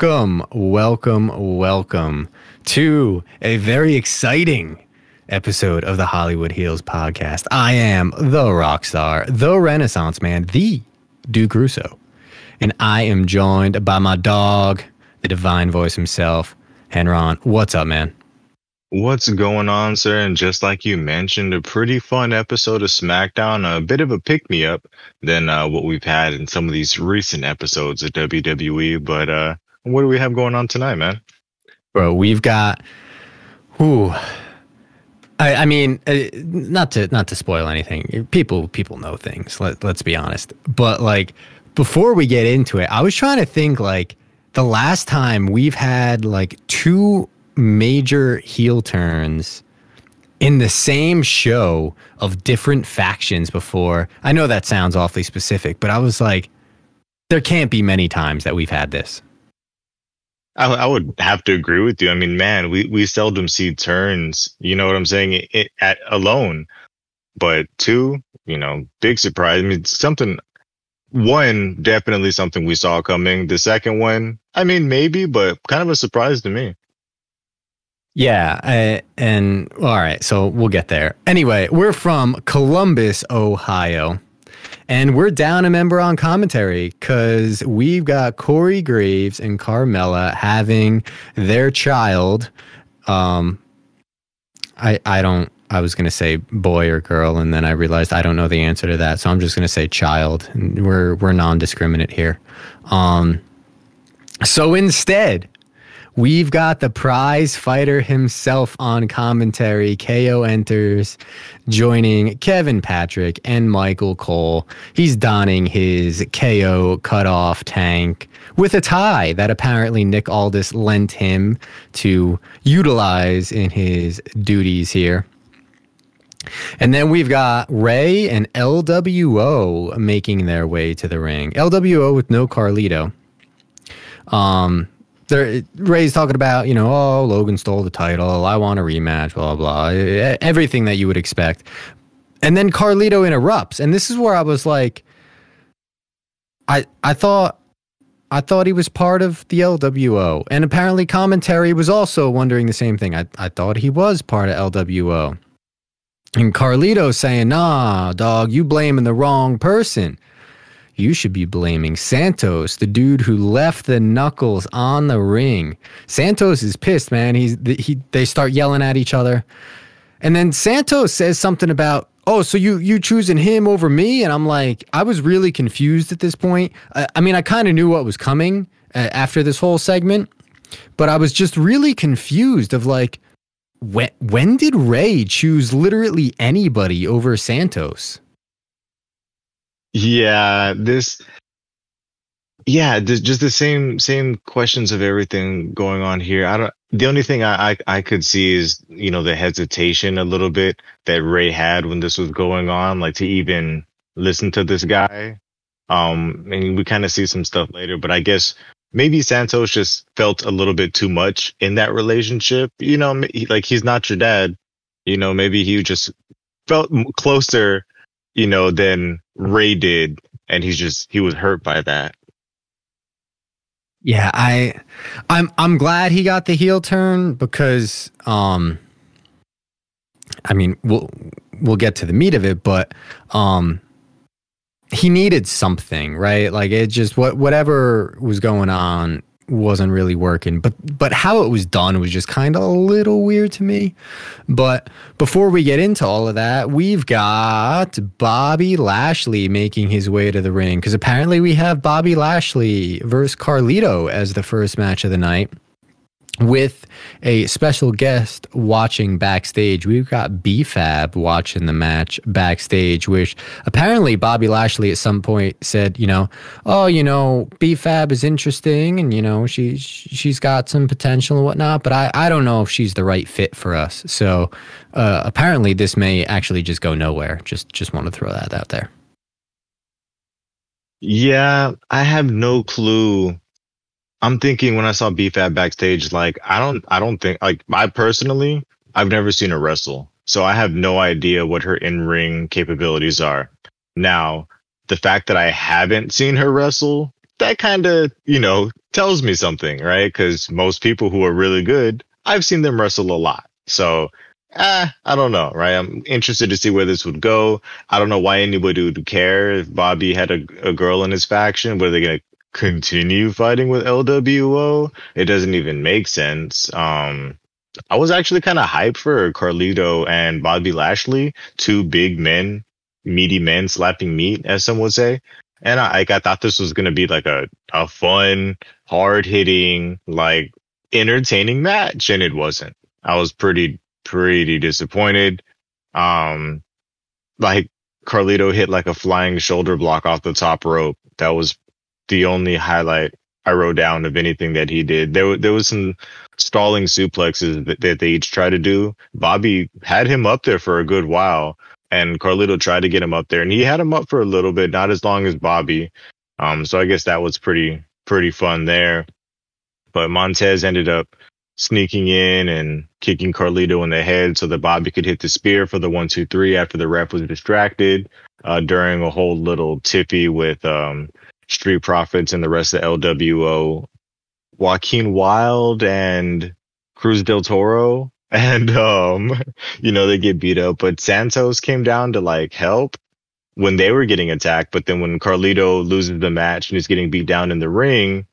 Welcome, welcome, welcome to a very exciting episode of the Hollywood Heels podcast. I am the rock star, the Renaissance man, the Duke Russo. And I am joined by my dog, the divine voice himself, Henron. What's up, man? What's going on, sir? And just like you mentioned, a pretty fun episode of SmackDown, a bit of a pick me up than uh, what we've had in some of these recent episodes of WWE. But uh, what do we have going on tonight, man? Bro, we've got. Ooh. I, I mean, uh, not to not to spoil anything. People people know things. Let, let's be honest. But like before we get into it, I was trying to think like the last time we've had like two major heel turns in the same show of different factions before. I know that sounds awfully specific, but I was like, there can't be many times that we've had this. I, I would have to agree with you. I mean, man, we, we seldom see turns, you know what I'm saying, it, it, at alone. But two, you know, big surprise. I mean, something, one, definitely something we saw coming. The second one, I mean, maybe, but kind of a surprise to me. Yeah, I, and all right, so we'll get there. Anyway, we're from Columbus, Ohio, and we're down a member on commentary because we've got Corey Graves and Carmella having their child. Um, I I don't. I was gonna say boy or girl, and then I realized I don't know the answer to that, so I'm just gonna say child. And we're we're non-discriminate here. Um, so instead, We've got the prize fighter himself on commentary. KO enters, joining Kevin Patrick and Michael Cole. He's donning his KO cutoff tank with a tie that apparently Nick Aldis lent him to utilize in his duties here. And then we've got Rey and LWO making their way to the ring. LWO with no Carlito. Um, there, Rey's talking about, you know, oh, Logan stole the title. I want a rematch, blah, blah, everything that you would expect. And then Carlito interrupts. And this is where I was like, I, I thought, I thought he was part of the LWO. And apparently commentary was also wondering the same thing. I, I thought he was part of LWO. And Carlito saying, nah, dog, you blaming the wrong person you should be blaming Santos, the dude who left the knuckles on the ring. Santos is pissed, man. He's he they start yelling at each other. And then Santos says something about, "Oh, so you you choosing him over me?" And I'm like, I was really confused at this point. I, I mean, I kind of knew what was coming uh, after this whole segment, but I was just really confused of like when when did Rey choose literally anybody over Santos? Yeah, this yeah, just the same same questions of everything going on here. I don't. The only thing I, I I could see is you know the hesitation a little bit that Rey had when this was going on, like to even listen to this guy. Um, and we kind of see some stuff later, but I guess maybe Santos just felt a little bit too much in that relationship. You know, like he's not your dad. You know, maybe he just felt closer you know, than Rey did, and he's just he was hurt by that. Yeah, I I'm I'm glad he got the heel turn because um I mean, we'll we'll get to the meat of it, but um he needed something, right? Like it just what whatever was going on wasn't really working. But but how it was done was just kind of a little weird to me. But before we get into all of that, we've got Bobby Lashley making his way to the ring because apparently we have Bobby Lashley versus Carlito as the first match of the night with a special guest watching backstage. We've got B-Fab watching the match backstage, which apparently Bobby Lashley at some point said, you know, oh, you know, B-Fab is interesting and, you know, she's she's got some potential and whatnot, but I, I don't know if she's the right fit for us. So uh, apparently this may actually just go nowhere. Just, just want to throw that out there. Yeah, I have no clue I'm thinking when I saw B-Fab backstage, like I don't, I don't think like I personally, I've never seen her wrestle, so I have no idea what her in-ring capabilities are. Now, the fact that I haven't seen her wrestle that kind of, you know, tells me something, right? Because most people who are really good, I've seen them wrestle a lot. So, eh, I don't know, right? I'm interested to see where this would go. I don't know why anybody would care if Bobby had a, a girl in his faction. Were they going to continue fighting with LWO? It doesn't even make sense. Um, I was actually kind of hyped for Carlito and Bobby Lashley, two big men, meaty men slapping meat, as some would say. And I, I thought this was going to be like a, a fun, hard hitting, like entertaining match. And it wasn't. I was pretty, pretty disappointed. Um, like Carlito hit like a flying shoulder block off the top rope. That was the only highlight I wrote down of anything that he did. There, there was some stalling suplexes that, that they each tried to do. Bobby had him up there for a good while, and Carlito tried to get him up there, and he had him up for a little bit, not as long as Bobby. Um, so I guess that was pretty pretty fun there. But Montez ended up sneaking in and kicking Carlito in the head so that Bobby could hit the spear for the one two three after the ref was distracted uh, during a whole little tippy with um, Street Profits and the rest of LWO. Joaquin Wilde and Cruz del Toro. And um you know they get beat up but santos came down to like help when they were getting attacked but then when carlito loses the match and he's getting beat down in the ring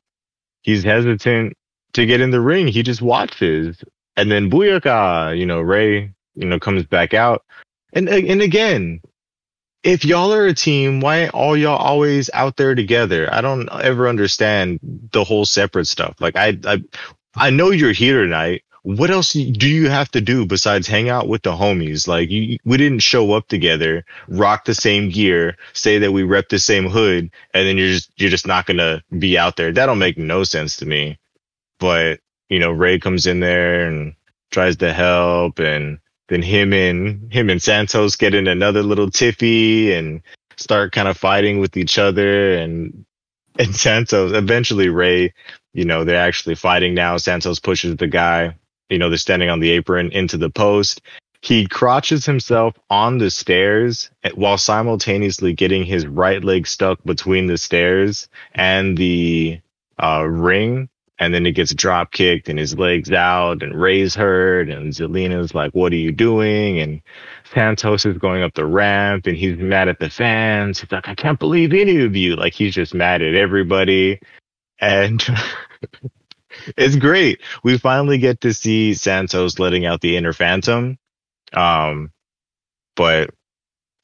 he's hesitant to get in the ring. He just watches. And then booyaka you know Rey, you know comes back out. And and again if y'all are a team why all y'all always out there together i don't ever understand the whole separate stuff like i i I know you're here tonight what else do you have to do besides hang out with the homies? Like you, we didn't show up together, rock the same gear, say that we rep the same hood, and then you're just you're just not gonna be out there. That don't make no sense to me. But you know, Rey comes in there and tries to help, and then him and him and Santos get in another little tiffy and start kind of fighting with each other, and and Santos eventually Rey, you know, they're actually fighting now. Santos pushes the guy you know, they're standing on the apron into the post. He crotches himself on the stairs while simultaneously getting his right leg stuck between the stairs and the uh, ring. And then he gets drop kicked and his legs out and Rey's hurt and Zelina's like, what are you doing? And Santos is going up the ramp and he's mad at the fans. He's like, I can't believe any of you. Like he's just mad at everybody. And it's great. We finally get to see Santos letting out the inner phantom. Um, but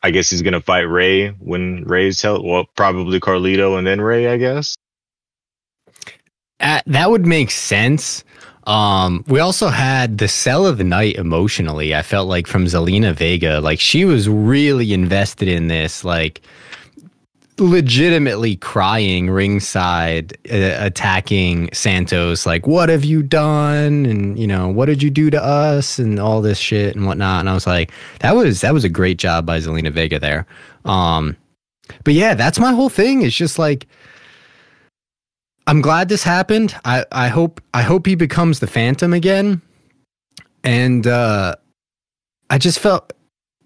I guess he's gonna fight Rey when Rey's held. Well, probably Carlito and then Ray, I guess. Uh, that would make sense. Um, we also had the sell of the night emotionally. I felt like from Zelina Vega, like she was really invested in this. Like legitimately crying ringside uh, attacking Santos like what have you done and you know what did you do to us and all this shit and whatnot and I was like that was that was a great job by Zelina Vega there um but yeah that's my whole thing it's just like I'm glad this happened. I I hope I hope he becomes the phantom again. And uh I just felt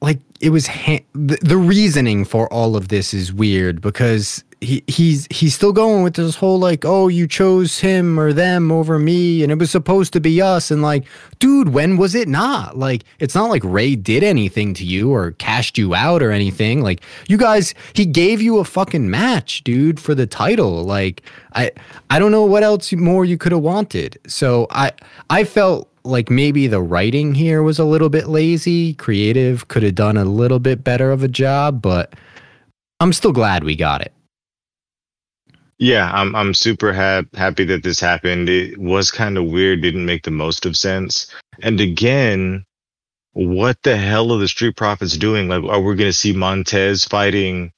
like it was ha- the, the reasoning for all of this is weird because he he's he's still going with this whole like oh you chose him or them over me and it was supposed to be us and like dude when was it not like it's not like Rey did anything to you or cashed you out or anything like you guys he gave you a fucking match dude for the title like I I don't know what else more you could have wanted so I I felt like maybe the writing here was a little bit lazy. Creative could have done a little bit better of a job, but I'm still glad we got it. Yeah, I'm I'm super ha- happy that this happened. It was kind of weird, didn't make the most of sense. And again, what the hell are the Street Profits doing? Like, are we going to see Montez fighting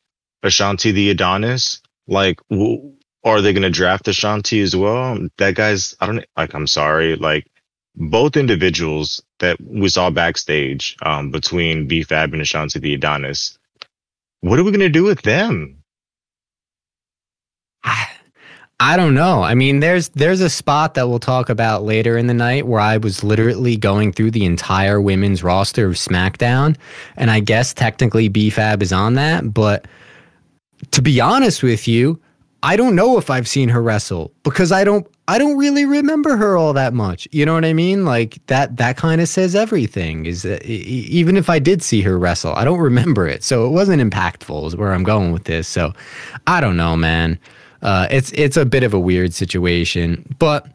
Ashante the Adonis? Like, w- are they going to draft Ashante as well? That guy's, I don't like, I'm sorry. Like, both individuals that we saw backstage um, between B-Fab and Ashante the Adonis. What are we going to do with them? I I don't know. I mean, there's there's a spot that we'll talk about later in the night where I was literally going through the entire women's roster of SmackDown, and I guess technically B-Fab is on that. But to be honest with you, I don't know if I've seen her wrestle because I don't I don't really remember her all that much. You know what I mean? Like that that kind of says everything. Is that even if I did see her wrestle, I don't remember it. So it wasn't impactful is where I'm going with this. So I don't know, man. Uh, it's it's a bit of a weird situation, but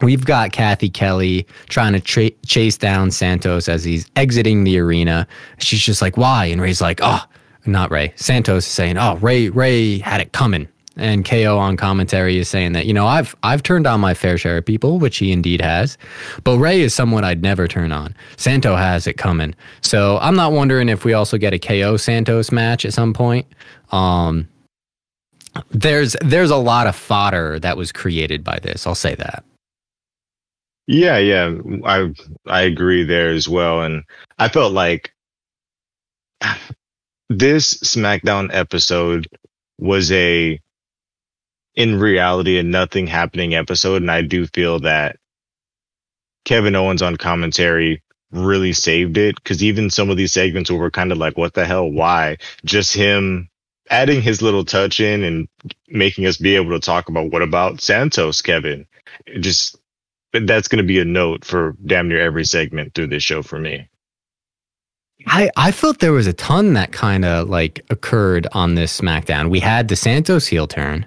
We've got Cathy Kelly trying to tra- chase down Santos as he's exiting the arena. She's just like, "Why?" And Rey's like, "Oh, not Rey." Santos is saying, "Oh, Rey, Rey had it coming." And KO on commentary is saying that you know I've I've turned on my fair share of people, which he indeed has, but Rey is someone I'd never turn on. Santo has it coming, so I'm not wondering if we also get a KO Santos match at some point. Um, there's there's a lot of fodder that was created by this. I'll say that. Yeah, yeah, I I agree there as well, and I felt like this SmackDown episode was a in reality a nothing happening episode, and I do feel that Kevin Owens on commentary really saved it because even some of these segments where we're kind of like, what the hell, why? Just him adding his little touch in and making us be able to talk about what about Santos, Kevin. Just that's going to be a note for damn near every segment through this show for me. I, I felt there was a ton that kind of like occurred on this SmackDown. We had the Santos heel turn.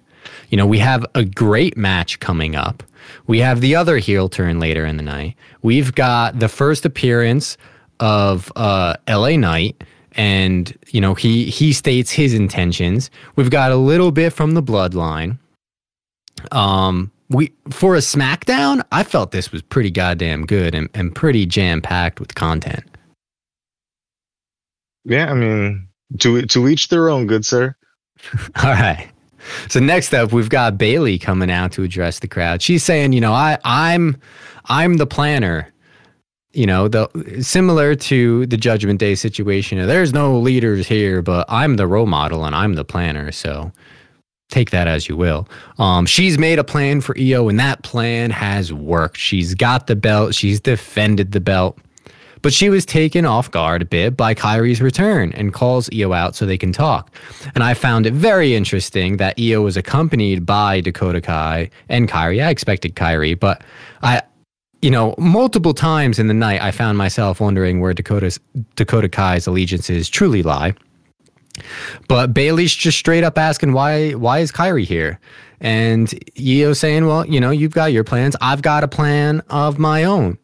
You know, we have a great match coming up. We have the other heel turn later in the night. We've got the first appearance of uh, LA Knight, and you know he he states his intentions. We've got a little bit from the Bloodline. Um, we for a SmackDown, I felt this was pretty goddamn good and, and pretty jam packed with content. Yeah, I mean, to to each their own, good sir. All right. So next up, we've got Bayley coming out to address the crowd. She's saying, you know, I I'm I'm the planner. You know, the similar to the Judgment Day situation. There's no leaders here, but I'm the role model and I'm the planner. So take that as you will. Um, she's made a plan for Iyo, and that plan has worked. She's got the belt, she's defended the belt. But she was taken off guard a bit by Kairi's return and calls Iyo out so they can talk. And I found it very interesting that Iyo was accompanied by Dakota Kai and Kairi. I expected Kairi, but I, you know, multiple times in the night, I found myself wondering where Dakota's Dakota Kai's allegiances truly lie. But Bayley's just straight up asking why why is Kairi here? And Iyo saying, Well, you know, you've got your plans. I've got a plan of my own.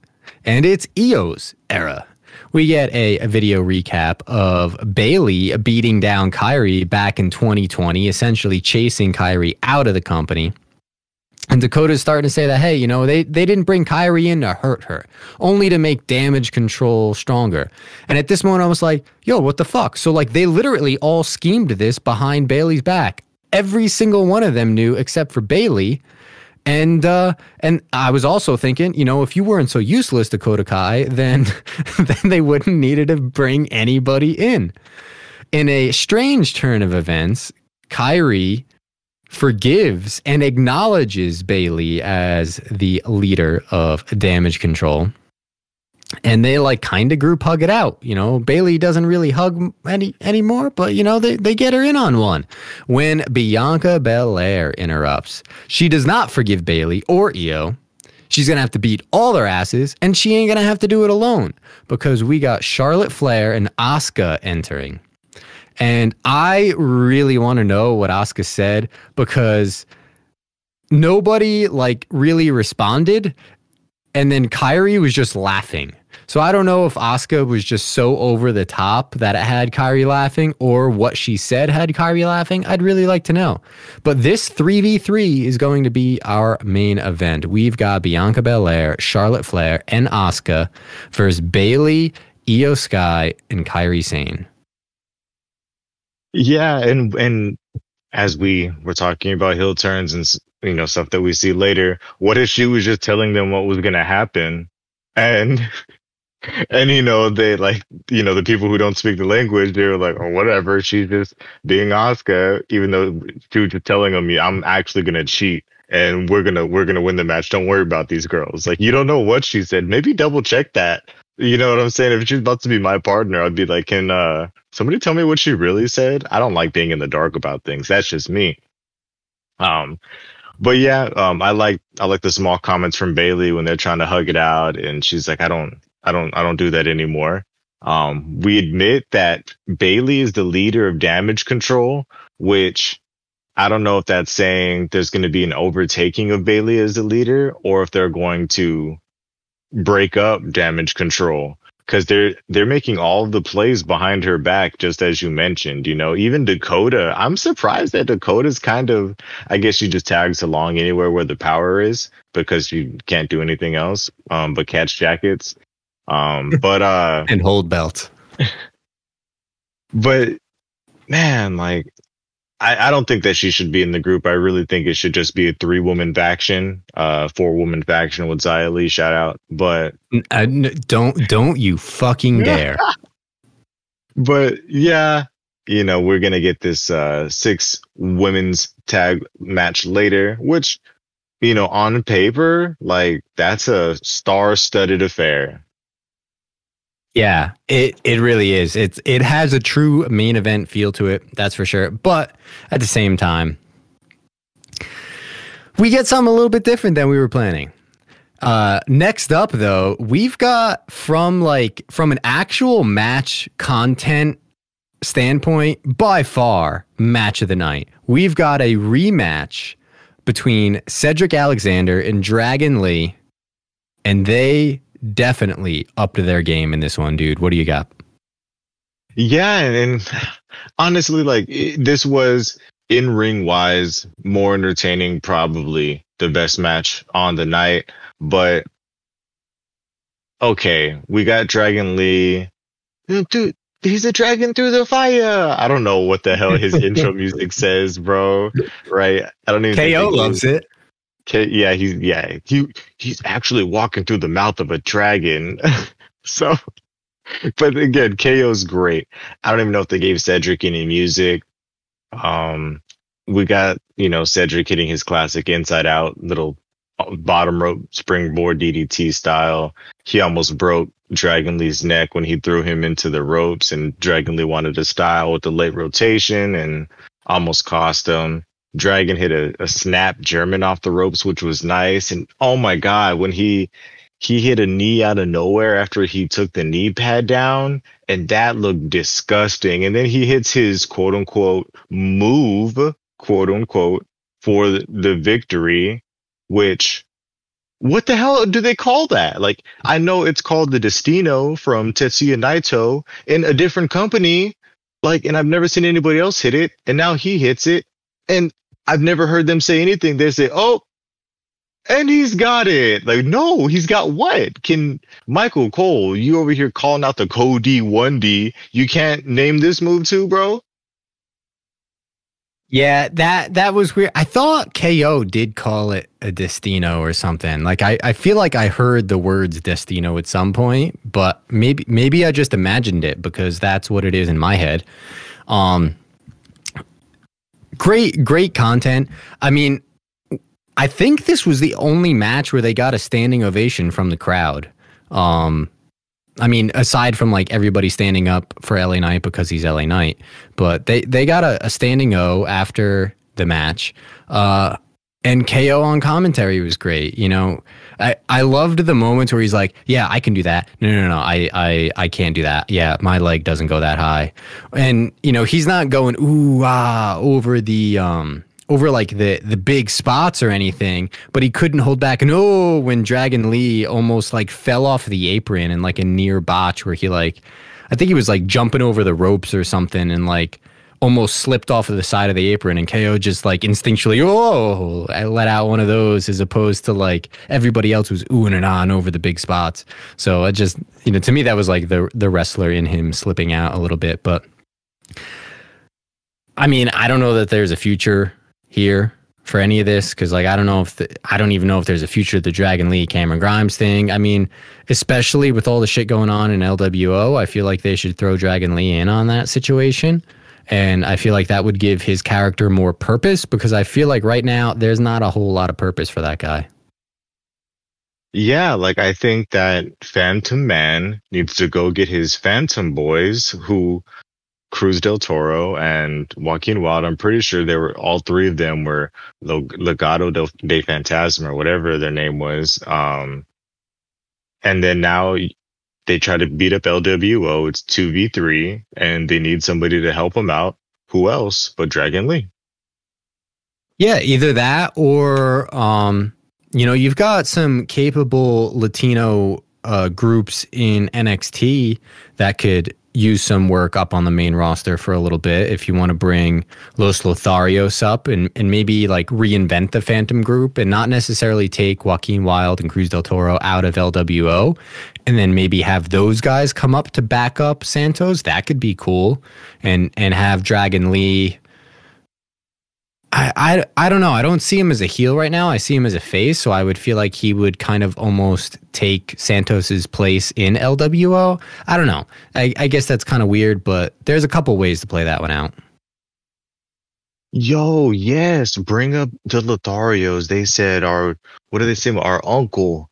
And it's Iyo's era. We get a, a video recap of Bayley beating down Kairi back in 2020, essentially chasing Kairi out of the company. And Dakota's starting to say that, hey, you know, they, they didn't bring Kairi in to hurt her, only to make Damage CTRL stronger. And at this moment, I was like, yo, what the fuck? So, like, they literally all schemed this behind Bayley's back. Every single one of them knew except for Bayley. And uh, and I was also thinking, you know, if you weren't so useless, Dakota Kai, then then they wouldn't needed to bring anybody in. In a strange turn of events, Kairi forgives and acknowledges Bayley as the leader of Damage CTRL. And they like kind of group hug it out. You know, Bayley doesn't really hug any anymore, but you know, they, they get her in on one. When Bianca Belair interrupts, she does not forgive Bayley or Iyo. She's gonna have to beat all their asses, and she ain't gonna have to do it alone because we got Charlotte Flair and Asuka entering. And I really want to know what Asuka said because nobody like really responded. And then Kairi was just laughing. So I don't know if Asuka was just so over the top that it had Kairi laughing or what she said had Kairi laughing. I'd really like to know. But this 3v3 is going to be our main event. We've got Bianca Belair, Charlotte Flair, and Asuka versus Bayley, Iyo Sky, and Kairi Sane. Yeah, and and as we were talking about heel turns and you know stuff that we see later, what if she was just telling them what was going to happen, and and you know they like you know the people who don't speak the language they were like oh whatever she's just being Oscar even though she was just telling them I'm actually going to cheat and we're gonna we're gonna win the match. Don't worry about these girls. Like you don't know what she said. Maybe double check that. You know what I'm saying? If she's about to be my partner, I'd be like, can uh somebody tell me what she really said? I don't like being in the dark about things. That's just me. Um, but yeah, um, I like I like the small comments from Bayley when they're trying to hug it out, and she's like, I don't, I don't, I don't do that anymore. Um, we admit that Bayley is the leader of Damage CTRL, which I don't know if that's saying there's going to be an overtaking of Bayley as the leader, or if they're going to break up Damage CTRL because they're they're making all the plays behind her back, just as you mentioned. You know, even Dakota. I'm surprised that Dakota's kind of. I guess she just tags along anywhere where the power is because you can't do anything else um, but catch jackets. Um, but uh, and hold belt. but man, like I, I don't think that she should be in the group. I really think it should just be a three woman faction, uh, four woman faction with Xia Li. Shout out, but I, don't don't you fucking dare. but yeah, you know we're gonna get this uh, six women's tag match later, which you know on paper like that's a star studded affair. Yeah, it it really is. It's it has a true main event feel to it, that's for sure. But at the same time, we get something a little bit different than we were planning. Uh, next up, though, we've got from like from an actual match content standpoint, by far match of the night. We've got a rematch between Cedric Alexander and Dragon Lee, and they definitely up to their game in this one, dude. What do you got? Yeah, and honestly, like this was in ring wise more entertaining, probably the best match on the night. But okay, we got Dragon Lee. Hmm, dude, he's a dragon through the fire. I don't know what the hell his intro music says, bro. Right? I don't even. Know. KO loves it. Yeah, he's yeah he he's actually walking through the mouth of a dragon. so, but again, KO's great. I don't even know if they gave Cedric any music. Um, we got you know Cedric hitting his classic inside out little uh, bottom rope springboard DDT style. He almost broke Dragon Lee's neck when he threw him into the ropes, and Dragon Lee wanted to style with the late rotation and almost cost him. Dragon hit a, a snap German off the ropes, which was nice. And oh my God, when he he hit a knee out of nowhere after he took the knee pad down, and that looked disgusting. And then he hits his quote unquote move, quote unquote, for the victory, which what the hell do they call that? Like, I know it's called the Destino from Tetsuya Naito in a different company. Like, and I've never seen anybody else hit it. And now he hits it. And I've never heard them say anything. They say, "Oh, and he's got it." Like, no, he's got what? Can Michael Cole? You over here calling out the Cody One D? You can't name this move too, bro. Yeah, that that was weird. I thought KO did call it a Destino or something. Like I, I feel like I heard the words Destino at some point, but maybe maybe I just imagined it because that's what it is in my head. Um great, great content. I mean, I think this was the only match where they got a standing ovation from the crowd. Um, I mean, aside from like everybody standing up for LA Knight because he's LA Knight, but they they got a, a standing O after the match. Uh, and KO on commentary was great. You know, I, I loved the moments where he's like, "Yeah, I can do that." No, no, no, I, I, I can't do that. Yeah, my leg doesn't go that high, and you know, he's not going ooh ah over the um over like the the big spots or anything, but he couldn't hold back. And oh, when Dragon Lee almost like fell off the apron in like a near botch where he like, I think he was like jumping over the ropes or something, and like almost slipped off of the side of the apron and KO just like instinctually, oh, I let out one of those as opposed to like everybody else was oohing and on over the big spots. So it just, you know, to me, that was like the, the wrestler in him slipping out a little bit. But I mean, I don't know that there's a future here for any of this because like I don't know if the, I don't even know if there's a future of the Dragon Lee Cameron Grimes thing. I mean, especially with all the shit going on in LWO, I feel like they should throw Dragon Lee in on that situation. And I feel like that would give his character more purpose because I feel like right now there's not a whole lot of purpose for that guy. Yeah, like I think that Phantom Man needs to go get his Phantom Boys who Cruz del Toro and Joaquin Wilde. I'm pretty sure they were all three of them were Legado del, de Fantasma or whatever their name was. Um, and then now they try to beat up LWO. It's 2v3 and they need somebody to help them out. Who else but Dragon Lee? Yeah, either that or, um, you know, you've got some capable Latino uh, groups in NXT that could use some work up on the main roster for a little bit if you want to bring Los Lotharios up and, and maybe like reinvent the Phantom group and not necessarily take Joaquin Wilde and Cruz del Toro out of LWO and then maybe have those guys come up to back up Santos. That could be cool. And and have Dragon Lee I, I, I don't know. I don't see him as a heel right now. I see him as a face. So I would feel like he would kind of almost take Santos's place in LWO. I don't know. I, I guess that's kind of weird, but there's a couple ways to play that one out. Yo, yes, bring up the Lotharios. They said our what do they say? Our uncle.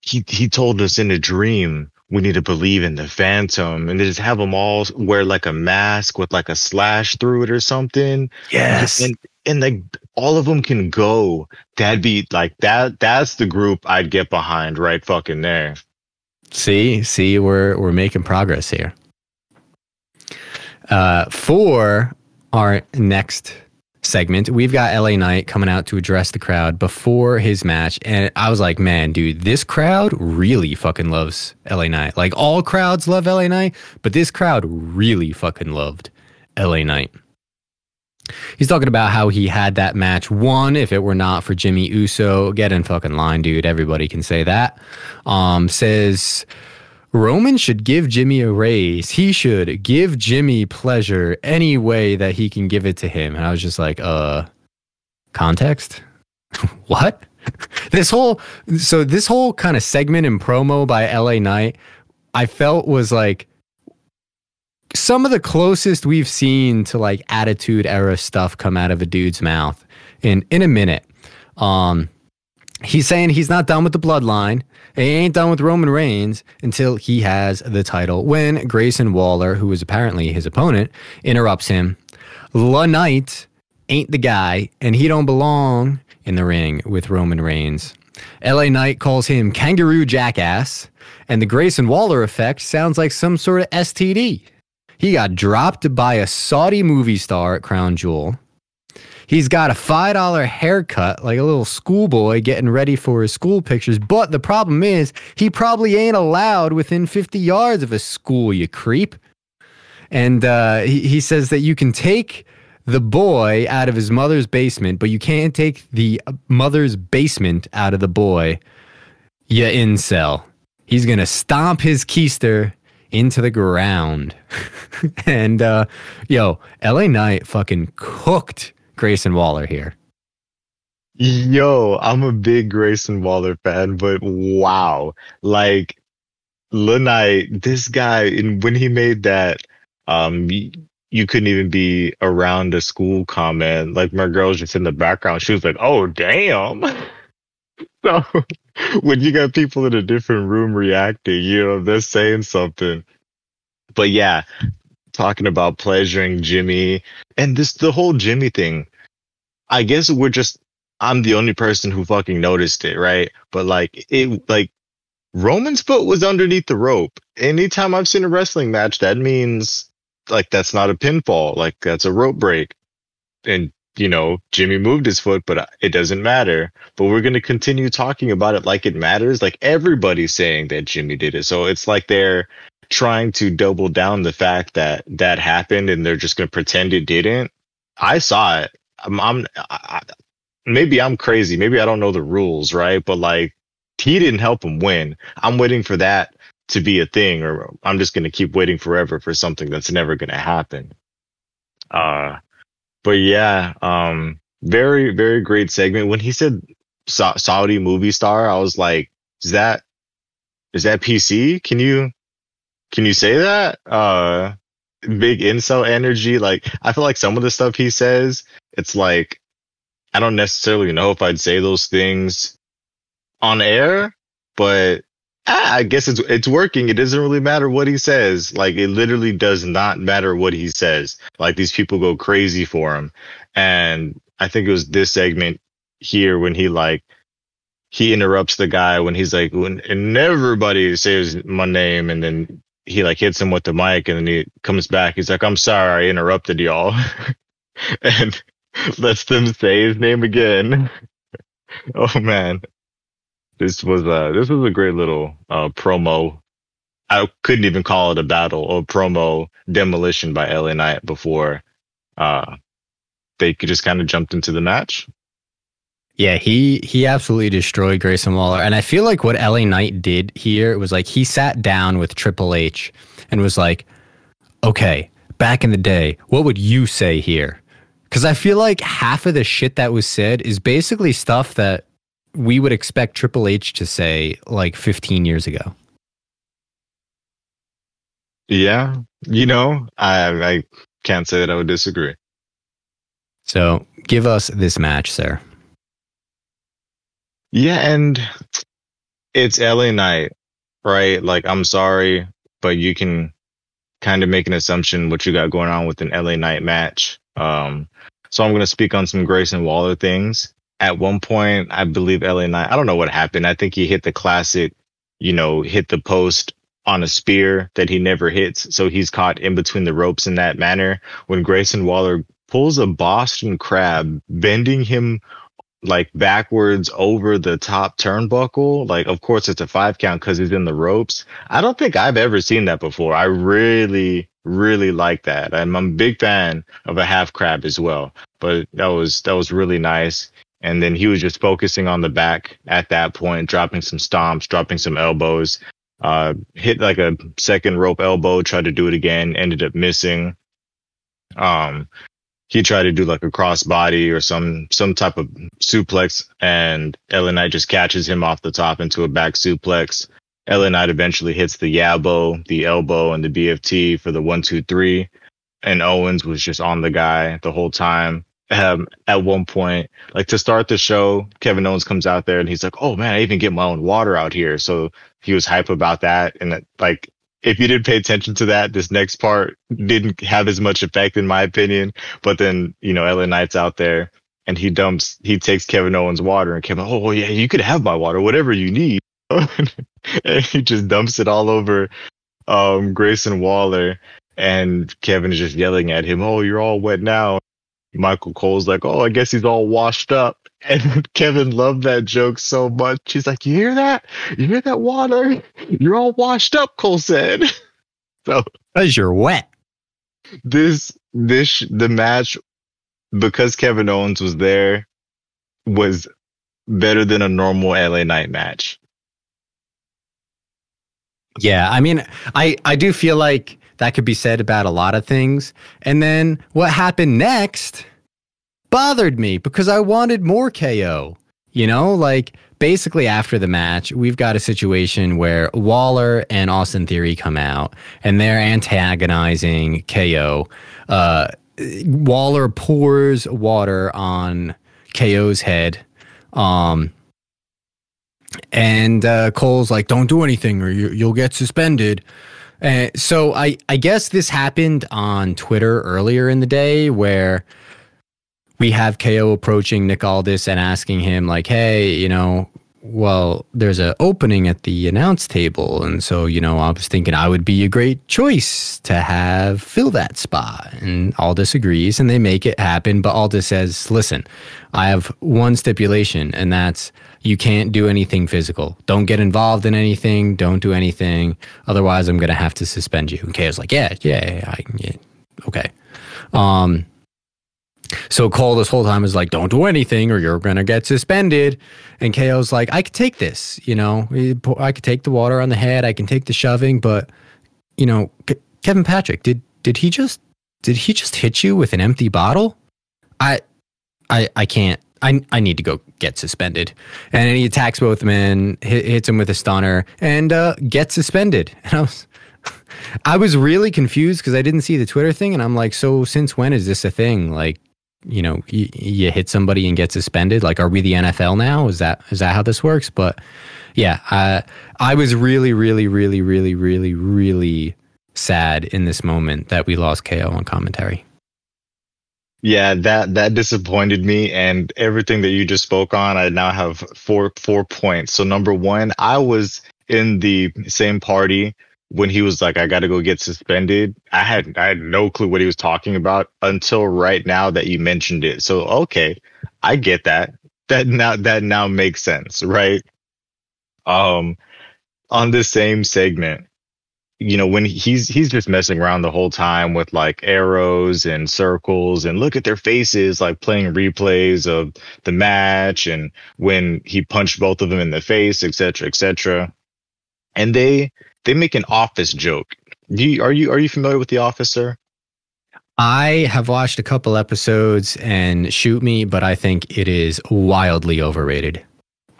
He he told us in a dream we need to believe in the phantom and just have them all wear like a mask with like a slash through it or something. Yes. And, and like all of them can go. That'd be like that. That's the group I'd get behind right fucking there. See, see, we're we're making progress here. Uh, for our next segment, we've got LA Knight coming out to address the crowd before his match, and I was like, man, dude, this crowd really fucking loves LA Knight. Like all crowds love LA Knight, but this crowd really fucking loved LA Knight. He's talking about how he had that match won if it were not for Jimmy Uso. Get in fucking line, dude. Everybody can say that. Um, says Roman should give Jimmy a raise. He should give Jimmy pleasure any way that he can give it to him. And I was just like, uh, context? what? this whole so this whole kind of segment and promo by LA Knight, I felt was like some of the closest we've seen to like attitude era stuff come out of a dude's mouth in in a minute. Um, he's saying he's not done with the bloodline. He ain't done with Roman Reigns until he has the title. When Grayson Waller, who is apparently his opponent, interrupts him, La Knight ain't the guy, and he don't belong in the ring with Roman Reigns. LA Knight calls him kangaroo jackass, and the Grayson Waller effect sounds like some sort of STD. He got dropped by a Saudi movie star at Crown Jewel. He's got a $5 haircut, like a little schoolboy getting ready for his school pictures. But the problem is, he probably ain't allowed within 50 yards of a school, you creep. And uh, he, he says that you can take the boy out of his mother's basement, but you can't take the mother's basement out of the boy. You incel. He's going to stomp his keister into the ground. and uh, yo, LA Knight fucking cooked Grayson Waller here. Yo, I'm a big Grayson Waller fan, but wow. Like Knight, this guy and when he made that um you couldn't even be around a school comment, like my girl's just in the background, she was like, Oh damn. so when you got people in a different room reacting, you know, they're saying something. But yeah, talking about pleasuring Jimmy and this the whole Jimmy thing. I guess we're just I'm the only person who fucking noticed it, right? But like it like Roman's foot was underneath the rope. Anytime I've seen a wrestling match, that means like that's not a pinfall, like that's a rope break. And you know, Jimmy moved his foot, but it doesn't matter. But we're going to continue talking about it like it matters. Like everybody's saying that Jimmy did it. So it's like they're trying to double down the fact that that happened and they're just going to pretend it didn't. I saw it. I'm, I'm I, maybe I'm crazy. Maybe I don't know the rules, right? But like he didn't help him win. I'm waiting for that to be a thing or I'm just going to keep waiting forever for something that's never going to happen. Uh but yeah, um, very, very great segment. When he said Sa- Saudi movie star, I was like, is that, is that PC? Can you, can you say that? Uh, big incel energy. Like, I feel like some of the stuff he says, it's like, I don't necessarily know if I'd say those things on air, but ah, I guess it's it's working. It doesn't really matter what he says. Like it literally does not matter what he says. Like these people go crazy for him. And I think it was this segment here when he like he interrupts the guy when he's like when and everybody says my name and then he like hits him with the mic and then he comes back. He's like, I'm sorry I interrupted y'all. and lets them say his name again. oh man. This was uh this was a great little uh promo. I couldn't even call it a battle or promo demolition by LA Knight before uh they could just kind of jumped into the match. Yeah, he he absolutely destroyed Grayson Waller, and I feel like what LA Knight did here was like he sat down with Triple H and was like, "Okay, back in the day, what would you say here?" Because I feel like half of the shit that was said is basically stuff that we would expect Triple H to say like 15 years ago. Yeah, you know, I I can't say that I would disagree. So give us this match, sir. Yeah, and it's LA Knight, right? Like, I'm sorry, but you can kind of make an assumption what you got going on with an LA Knight match. Um, so I'm going to speak on some Grayson Waller things. At one point, I believe LA Knight, I don't know what happened. I think he hit the classic, you know, hit the post on a spear that he never hits. So he's caught in between the ropes in that manner. When Grayson Waller pulls a Boston crab, bending him like backwards over the top turnbuckle. Like, of course, it's a five count because he's in the ropes. I don't think I've ever seen that before. I really, really like that. I'm, I'm a big fan of a half crab as well. But that was that was really nice. And then he was just focusing on the back at that point, dropping some stomps, dropping some elbows. Uh, hit like a second rope elbow, tried to do it again, ended up missing. Um, he tried to do like a crossbody or some some type of suplex, and LA Knight just catches him off the top into a back suplex. LA Knight eventually hits the Yabo, the elbow, and the BFT for the one, two, three. And Owens was just on the guy the whole time. Um, at one point, like to start the show, Kevin Owens comes out there and he's like, "Oh man, I even get my own water out here." So he was hype about that, and like if you didn't pay attention to that, this next part didn't have as much effect in my opinion. But then, you know, LA Knight's out there and he dumps, he takes Kevin Owens' water and Kevin, oh yeah, you could have my water, whatever you need. and he just dumps it all over um, Grayson Waller. And Kevin is just yelling at him, oh, you're all wet now. Michael Cole's like, oh, I guess he's all washed up. And Kevin loved that joke so much. He's like, You hear that? You hear that water? You're all washed up, Cole said. So because you're wet. This this the match because Kevin Owens was there was better than a normal LA Knight match. Yeah, I mean, I I do feel like that could be said about a lot of things. And then what happened next bothered me because I wanted more KO. You know, like basically after the match, we've got a situation where Waller and Austin Theory come out and they're antagonizing KO. Uh, Waller pours water on KO's head. Um, and uh, Cole's like, "Don't do anything, or you, will get suspended." Uh, so I I guess this happened on Twitter earlier in the day, where we have KO approaching Nick Aldis and asking him like, "Hey, you know, well, there's an opening at the announce table, and so you know, I was thinking I would be a great choice to have fill that spot." And Aldis agrees, and they make it happen. But Aldis says, "Listen, I have one stipulation, and that's." You can't do anything physical. Don't get involved in anything. Don't do anything. Otherwise, I'm going to have to suspend you. And KO's like, yeah, yeah, I, yeah, okay. Um, so Cole this whole time is like, don't do anything or you're going to get suspended. And KO's like, I could take this, you know, I could take the water on the head. I can take the shoving, but you know, Kevin Patrick, did, did he just, did he just hit you with an empty bottle? I, I, I can't, I, I need to go get suspended. And he attacks both men, hit, hits him with a stunner and, uh, gets suspended. And I was, I was really confused because I didn't see the Twitter thing. And I'm like, so since when is this a thing? Like, you know you, you hit somebody and get suspended. Like, are we the NFL now? Is that is that how this works? But yeah, I was really, really, really, really, really, really sad in this moment that we lost KO on commentary. Yeah, that that disappointed me, and everything that you just spoke on, I now have four four points. So number one, I was in the same party when he was like, "I got to go get suspended." I had I had no clue what he was talking about until right now that you mentioned it. So okay, I get that. That now that now makes sense, right? Um, on the same segment, you know, when he's he's just messing around the whole time with like arrows and circles and look at their faces, like playing replays of the match and when he punched both of them in the face, etc., etc. And they they make an office joke. Do you, are you are you familiar with the office, sir? I have watched a couple episodes and shoot me, but I think it is wildly overrated.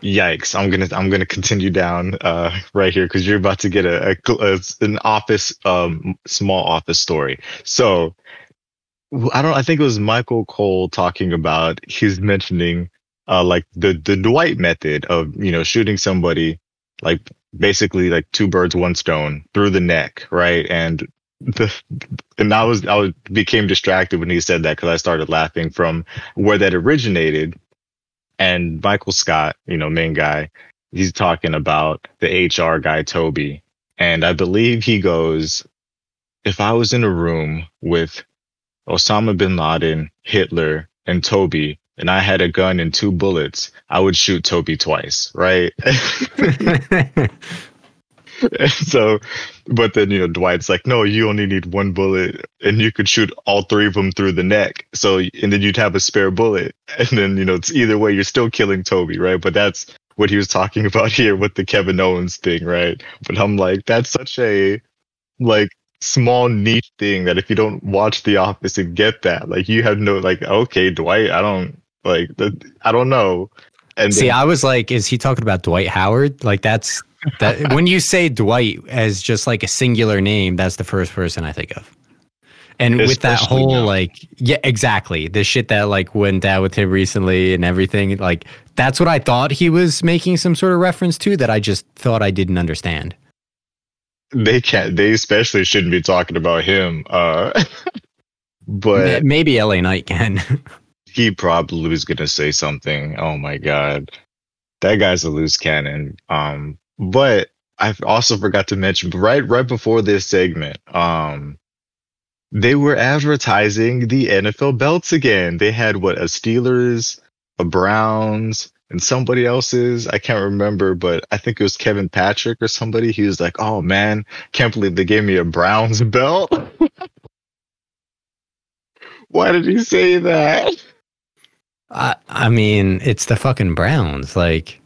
Yikes! I'm gonna I'm gonna continue down uh, right here because you're about to get a, a, a an office um, small office story. So I don't I think it was Michael Cole talking about he's mentioning uh, like the the Dwight method of you know shooting somebody like basically like two birds one stone through the neck right and the and I was I was became distracted when he said that because I started laughing from where that originated and Michael Scott, you know, main guy, he's talking about the HR guy, Toby. And I believe he goes, if I was in a room with Osama bin Laden, Hitler, and Toby, and I had a gun and two bullets, I would shoot Toby twice, right? so, but then, you know, Dwight's like, no, you only need one bullet and you could shoot all three of them through the neck. So, and then you'd have a spare bullet. And then, you know, it's either way, you're still killing Toby, right? But that's what he was talking about here with the Kevin Owens thing, right? But I'm like, that's such a, like, small niche thing that if you don't watch The Office and get that, like, you have no, like, okay, Dwight, I don't, like, I don't know. And see, I was like, is he talking about Dwight Howard? Like, that's that when you say Dwight as just like a singular name, that's the first person I think of. And Especially with that whole now. like yeah, exactly. The shit that like went down with him recently and everything, like that's what I thought he was making some sort of reference to that I just thought I didn't understand. They can't they especially shouldn't be talking about him. Uh but maybe LA Knight can. he probably was gonna say something. Oh my god. That guy's a loose cannon. Um but I also forgot to mention right right before this segment, um, they were advertising the NFL belts again. They had what a Steelers, a Browns, and somebody else's. I can't remember, but I think it was Kevin Patrick or somebody. He was like, "Oh man, can't believe they gave me a Browns belt." Why did he say that? I I mean, it's the fucking Browns. Like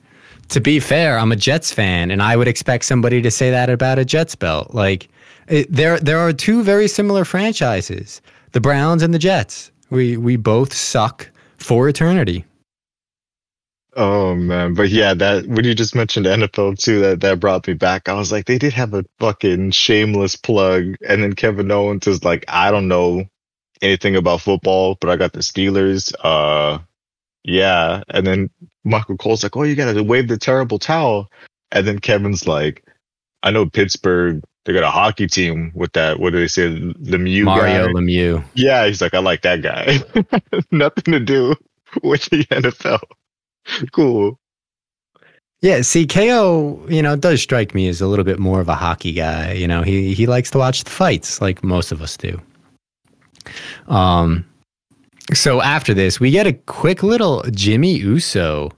to be fair, I'm a Jets fan, and I would expect somebody to say that about a Jets belt. Like, it, there, there are two very similar franchises: the Browns and the Jets. We we both suck for eternity. Oh man, but yeah, that when you just mentioned NFL too, that that brought me back. I was like, they did have a fucking shameless plug, and then Kevin Owens is like, I don't know anything about football, but I got the Steelers. Uh, yeah. And then Michael Cole's like, oh, you got to wave the terrible towel. And then Kevin's like, I know Pittsburgh, they got a hockey team with that. What do they say? Lemieux Mario guy. Lemieux. Yeah. He's like, I like that guy. Nothing to do with the NFL. cool. Yeah, see, KO, you know, does strike me as a little bit more of a hockey guy. You know, he he likes to watch the fights like most of us do. Um, so after this, we get a quick little Jimmy Uso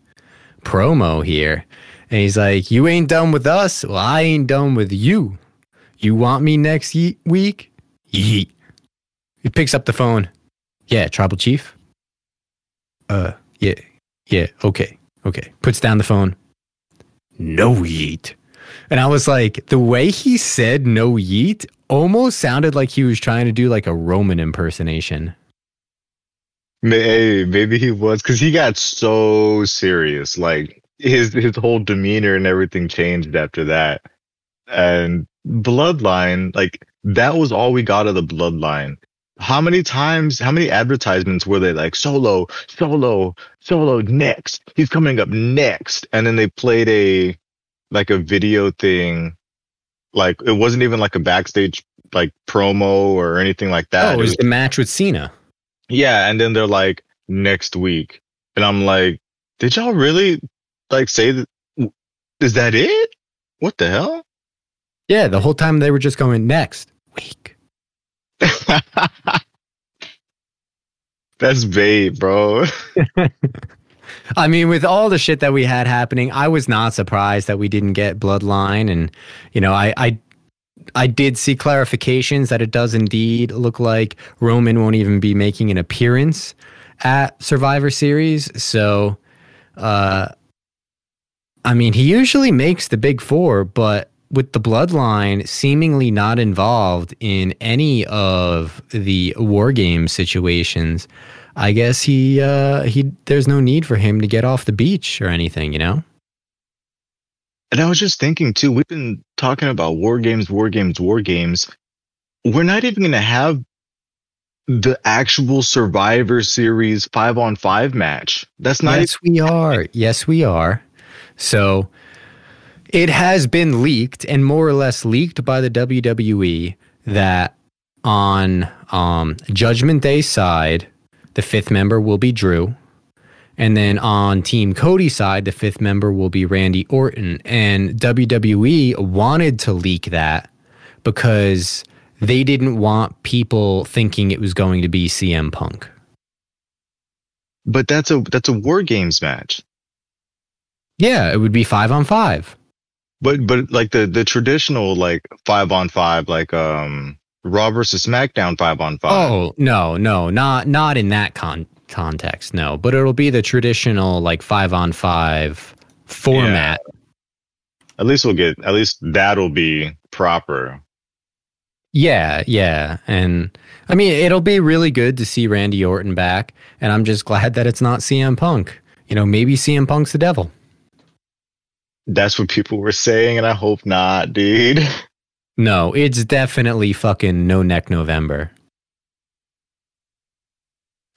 promo here. And he's like, You ain't done with us. Well, I ain't done with you. You want me next ye- week? Yeet. He picks up the phone. Yeah, tribal chief. Uh, yeah, yeah, okay, okay. Puts down the phone. No yeet. And I was like, the way he said no yeet almost sounded like he was trying to do like a Roman impersonation. Hey, maybe he was because he got so serious. Like his his whole demeanor and everything changed after that. And Bloodline, like that was all we got of the Bloodline. how many times, how many advertisements were they like solo, solo, solo next? He's coming up next. And then they played a, like a video thing. Like it wasn't even like a backstage like promo or anything like that. Oh, it It was was- the match with Cena. Yeah. And then they're like next week. And I'm like, did y'all really like say that? Is that it? What the hell? Yeah, the whole time they were just going next week. That's bait, bro. I mean, with all the shit that we had happening, I was not surprised that we didn't get Bloodline, and you know, I, I, I did see clarifications that it does indeed look like Roman won't even be making an appearance at Survivor Series. So, uh, I mean, he usually makes the big four, but with the Bloodline seemingly not involved in any of the war game situations. I guess he uh he there's no need for him to get off the beach or anything, you know? And I was just thinking too, we've been talking about war games, war games, war games. We're not even going to have the actual Survivor Series five on five match. That's not yes, we are. Yes, we are. So it has been leaked and more or less leaked by the WWE that on um, Judgment Day side, the fifth member will be Drew. And then on Team Cody's side, the fifth member will be Randy Orton. And WWE wanted to leak that because they didn't want people thinking it was going to be CM Punk. but that's a that's a war games match. Yeah, it would be five on five. But but like the the traditional like five on five, like um Raw versus SmackDown five on five. Oh no, no, not not in that con- context. No, but it'll be the traditional like five on five format. At least we'll get at least that'll be proper. Yeah, yeah, and I mean it'll be really good to see Randy Orton back, and I'm just glad that it's not CM Punk. You know, maybe CM Punk's the devil. That's what people were saying, and I hope not, dude. No, it's definitely fucking no neck November.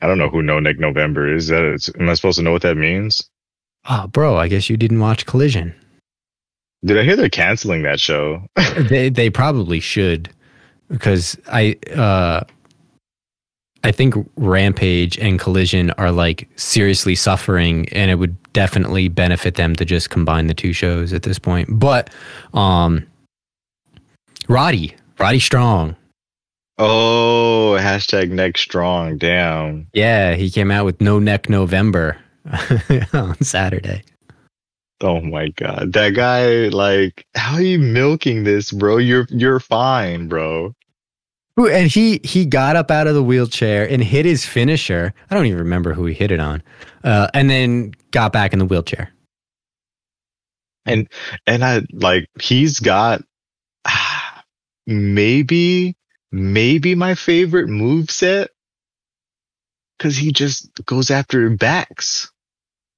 I don't know who No Neck November is. That is, am I supposed to know what that means? Oh, bro, I guess you didn't watch Collision. Did I hear they're canceling that show? they they probably should because I uh I think Rampage and Collision are like seriously suffering and it would definitely benefit them to just combine the two shows at this point. But um Roddy, Roddy Strong. Oh, hashtag neck strong. Damn. Yeah, he came out with No Neck November on Saturday. Oh my god, that guy! Like, how are you milking this, bro? You're you're fine, bro. Ooh, And he he got up out of the wheelchair and hit his finisher. I don't even remember who he hit it on. Uh, and then got back in the wheelchair. And and I like he's got maybe maybe my favorite move set because he just goes after backs,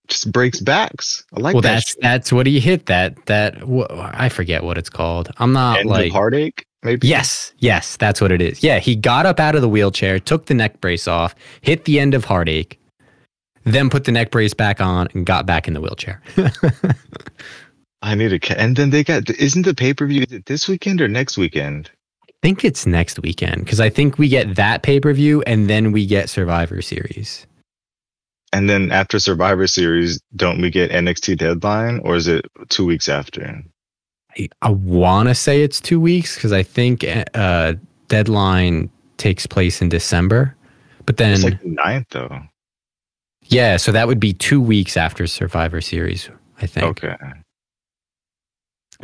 just breaks backs. I like well, that. that's that's what he hit. That that wh- I forget what it's called. I'm not End like of heartache, maybe. yes, yes, that's what it is. Yeah, he got up out of the wheelchair, took the neck brace off, hit the end of heartache, then put the neck brace back on, and got back in the wheelchair. I need a. ca- And then they got. Isn't the pay per view this weekend or next weekend? I think it's next weekend because I think we get that pay per view and then we get Survivor Series. And then after Survivor Series, don't we get NXT Deadline, or is it two weeks after? I, I want to say it's two weeks because I think uh, deadline takes place in December. But then, It's like the ninth, though. yeah, so that would be two weeks after Survivor Series, I think. Okay.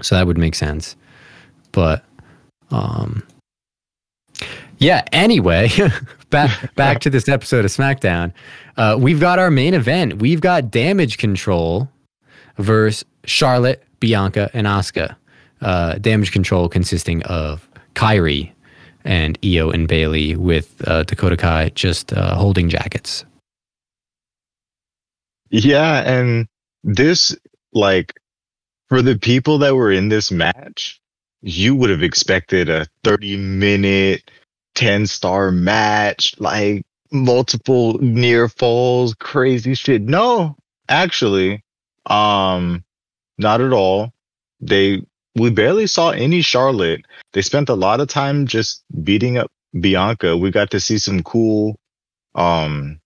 So that would make sense. But, um, yeah. Anyway, back back to this episode of SmackDown. Uh, we've got our main event. We've got Damage CTRL versus Charlotte, Bianca, and Asuka. Uh, Damage CTRL consisting of Kairi and Iyo and Bayley with uh, Dakota Kai just uh, holding jackets. Yeah, and this like for the people that were in this match, you would have expected a 30 minute 10 star match, like multiple near falls, crazy shit. No, actually, um, not at all. They, we barely saw any Charlotte. They spent a lot of time just beating up Bianca. We got to see some cool, um,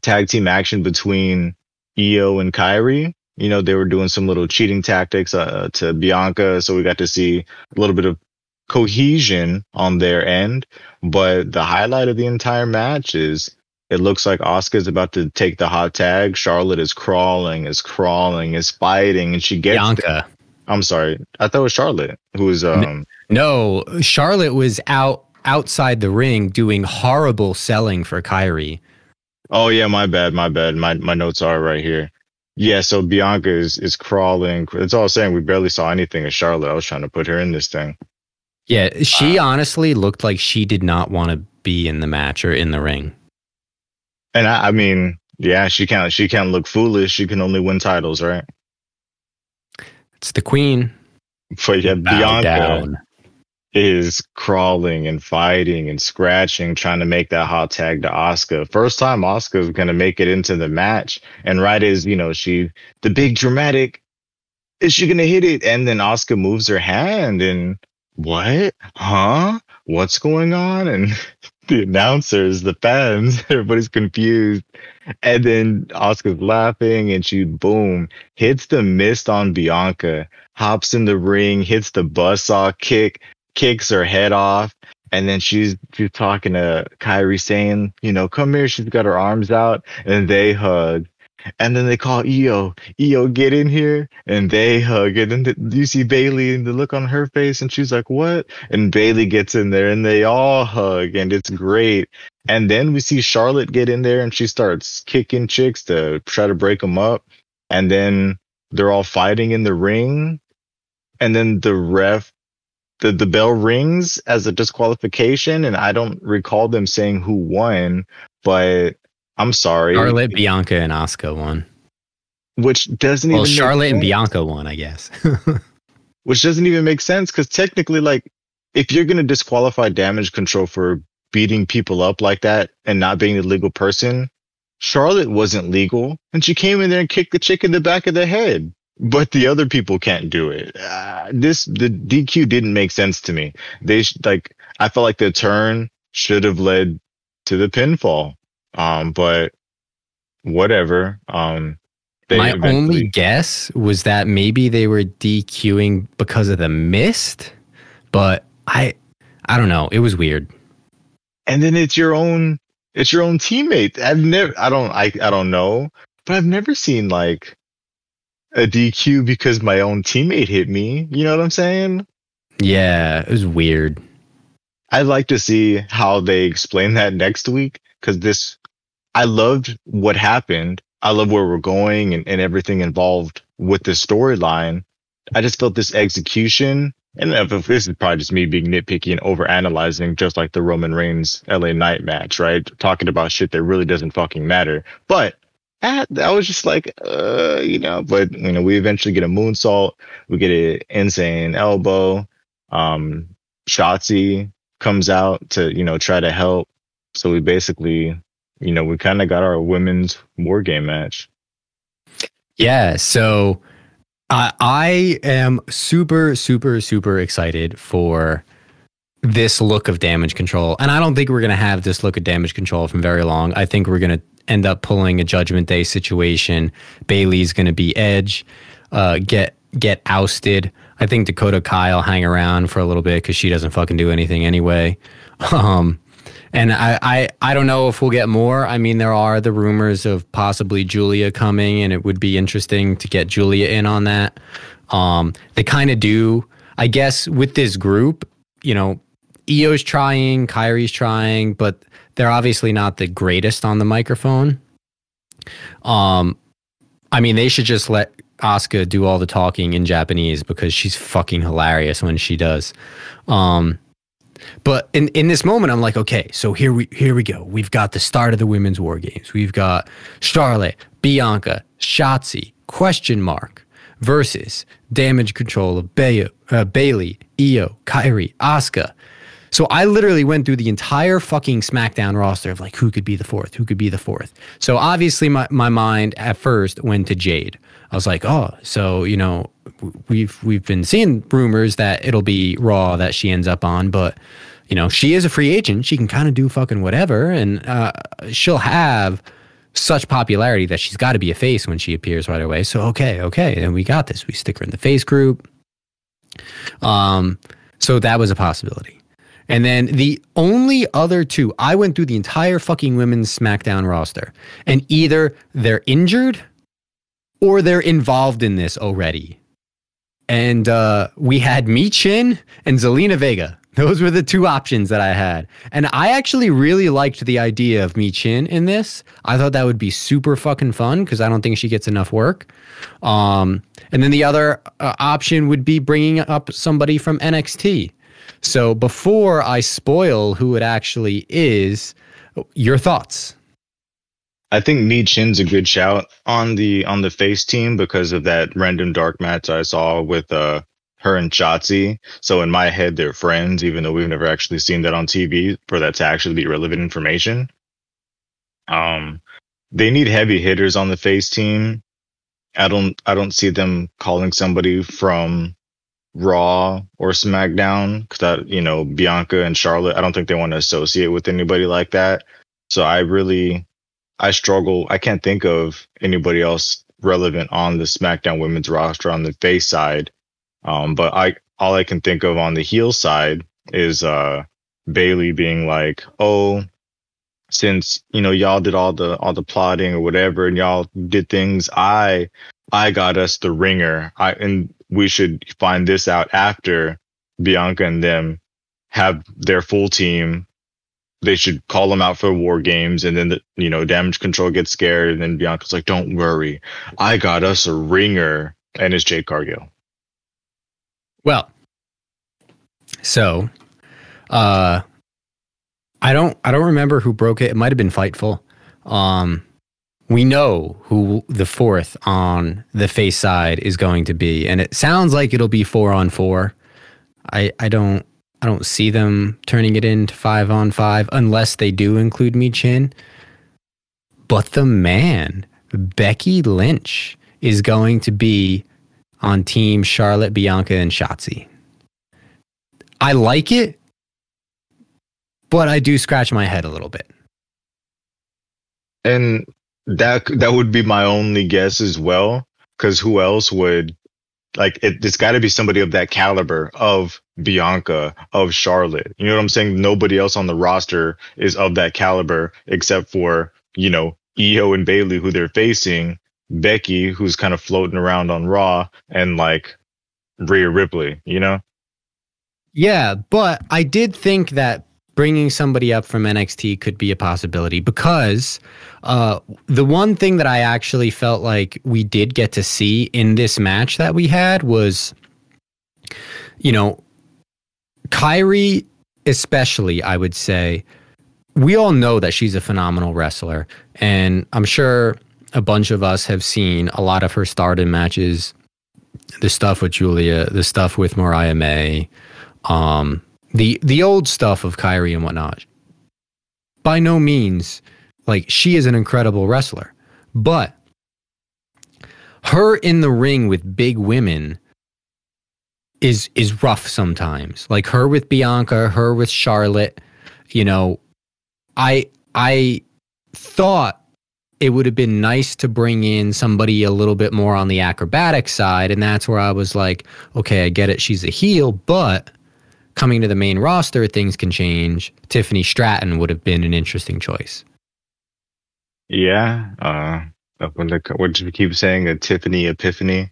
tag team action between Iyo and Kairi. You know, they were doing some little cheating tactics uh, to Bianca. So we got to see a little bit of cohesion on their end. But the highlight of the entire match is it looks like Asuka's about to take the hot tag. Charlotte is crawling, is crawling, is fighting, and she gets Bianca. I'm sorry. I thought it was Charlotte who was um No, Charlotte was out outside the ring doing horrible selling for Kairi. Oh yeah, my bad, my bad. My my notes are right here. Yeah, so Bianca is is crawling. That's all I was saying we barely saw anything of Charlotte. I was trying to put her in this thing. Yeah, she honestly looked like she did not want to be in the match or in the ring. And I, I mean, yeah, she can't she can't look foolish. She can only win titles, right? It's the queen. But yeah, Bow Bianca down. Is crawling and fighting and scratching, trying to make that hot tag to Asuka. First time Asuka's gonna make it into the match. And right as, you know, she the big dramatic, is she gonna hit it? And then Asuka moves her hand and what? Huh? What's going on? And the announcers, the fans, everybody's confused. And then Asuka's laughing and she boom hits the mist on Bianca, hops in the ring, hits the buzzsaw kick, kicks her head off. And then she's talking to Kairi saying, you know, come here. She's got her arms out and they hug. And then they call Iyo, Iyo, get in here. And they hug. And then you see Bayley and the look on her face. And she's like, what? And Bayley gets in there and they all hug. And it's great. And then we see Charlotte get in there and she starts kicking chicks to try to break them up. And then they're all fighting in the ring. And then the ref, the, the bell rings as a disqualification. And I don't recall them saying who won, but I'm sorry. Charlotte, Bianca, and Asuka won. Which doesn't well, even Charlotte and Bianca won, I guess. which doesn't even make sense because technically, like, if you're gonna disqualify Damage CTRL for beating people up like that and not being the legal person, Charlotte wasn't legal, and she came in there and kicked the chick in the back of the head. But the other people can't do it. Uh, this the DQ didn't make sense to me. They like I felt like the turn should have led to the pinfall um, but whatever. Um, my only guess was that maybe they were DQing because of the mist, but I, I don't know. It was weird. And then it's your own, it's your own teammate. I've never, I don't, I, I don't know, but I've never seen like a DQ because my own teammate hit me. You know what I'm saying? Yeah, it was weird. I'd like to see how they explain that next week because this I loved what happened. I love where we're going and, and everything involved with the storyline. I just felt this execution, and this is probably just me being nitpicky and overanalyzing, just like the Roman Reigns LA Knight match, right? Talking about shit that really doesn't fucking matter. But I, I was just like, uh, you know, but you know, we eventually get a moonsault, we get an insane elbow. Um, Shotzi comes out to, you know, try to help. So we basically you know, we kind of got our women's war game match. Yeah. So uh, I am super, super, super excited for this look of Damage CTRL. And I don't think we're going to have this look of Damage CTRL from very long. I think we're going to end up pulling a Judgment Day situation. Bayley's going to be Edge, uh, get get ousted. I think Dakota Kai hang around for a little bit because she doesn't fucking do anything anyway. Um, and I, I, I don't know if we'll get more. I mean, there are the rumors of possibly Giulia coming, and it would be interesting to get Giulia in on that. Um, they kind of do, I guess, with this group. You know, Iyo's trying, Kairi's trying, but they're obviously not the greatest on the microphone. Um, I mean, they should just let Asuka do all the talking in Japanese because she's fucking hilarious when she does. Um, but in, in this moment, I'm like, okay, so here we here we go. We've got the start of the women's war games. We've got Charlotte, Bianca, Shotzi, question mark, versus Damage CTRL of Bay- uh, Bayley, Iyo, Kairi, Asuka. So I literally went through the entire fucking SmackDown roster of like who could be the fourth, who could be the fourth. So obviously my, my mind at first went to Jade. I was like, oh, so you know, we've we've been seeing rumors that it'll be Raw that she ends up on, but you know, she is a free agent. She can kind of do fucking whatever, and uh, she'll have such popularity that she's got to be a face when she appears right away. So okay, okay, and we got this. We stick her in the face group. Um, so that was a possibility. And then the only other two, I went through the entire fucking women's SmackDown roster, and either they're injured or they're involved in this already. And uh, we had Michin and Zelina Vega. Those were the two options that I had. And I actually really liked the idea of Michin in this. I thought that would be super fucking fun because I don't think she gets enough work. Um, and then the other uh, option would be bringing up somebody from NXT. So before I spoil who it actually is, your thoughts? I think Michin's a good shout on the on the face team because of that random dark match I saw with uh her and Shotzi. So in my head, they're friends, even though we've never actually seen that on TV for that to actually be relevant information. Um, they need heavy hitters on the face team. I don't, I don't see them calling somebody from Raw or SmackDown because that, you know, Bianca and Charlotte, I don't think they want to associate with anybody like that. So I really, I struggle. I can't think of anybody else relevant on the SmackDown women's roster on the face side um, but I all I can think of on the heel side is uh, Bayley being like, "Oh, since you know y'all did all the all the plotting or whatever, and y'all did things, I I got us the ringer. I and we should find this out after Bianca and them have their full team. They should call them out for war games, and then the, you know Damage CTRL gets scared, and then Bianca's like, "Don't worry, I got us a ringer," and it's Jade Cargill. Well, so uh I don't I don't remember who broke it. It might have been Fightful. Um we know who the fourth on the face side is going to be and it sounds like it'll be 4 on 4. I I don't I don't see them turning it into 5 on 5 unless they do include Michin. But the man, Becky Lynch is going to be on Team Charlotte, Bianca, and Shotzi. I like it, but I do scratch my head a little bit. And that that would be my only guess as well, because who else would like it, it's got to be somebody of that caliber of Bianca, of Charlotte. You know what I'm saying? Nobody else on the roster is of that caliber except for, you know, Iyo and Bayley who they're facing. Becky, who's kind of floating around on Raw, and like Rhea Ripley, you know? Yeah, but I did think that bringing somebody up from NXT could be a possibility because uh, the one thing that I actually felt like we did get to see in this match that we had was, you know, Kairi, especially, I would say, we all know that she's a phenomenal wrestler. And I'm sure a bunch of us have seen a lot of her stardom matches, the stuff with Giulia, the stuff with Mariah May, um, the the old stuff of Kairi and whatnot. By no means, like she is an incredible wrestler, but her in the ring with big women is is rough sometimes. Like her with Bianca, her with Charlotte. You know, I I thought it would have been nice to bring in somebody a little bit more on the acrobatic side. And that's where I was like, okay, I get it. She's a heel, but coming to the main roster, things can change. Tiffany Stratton would have been an interesting choice. Yeah. Uh, when the, what you keep saying, a Tiffany epiphany,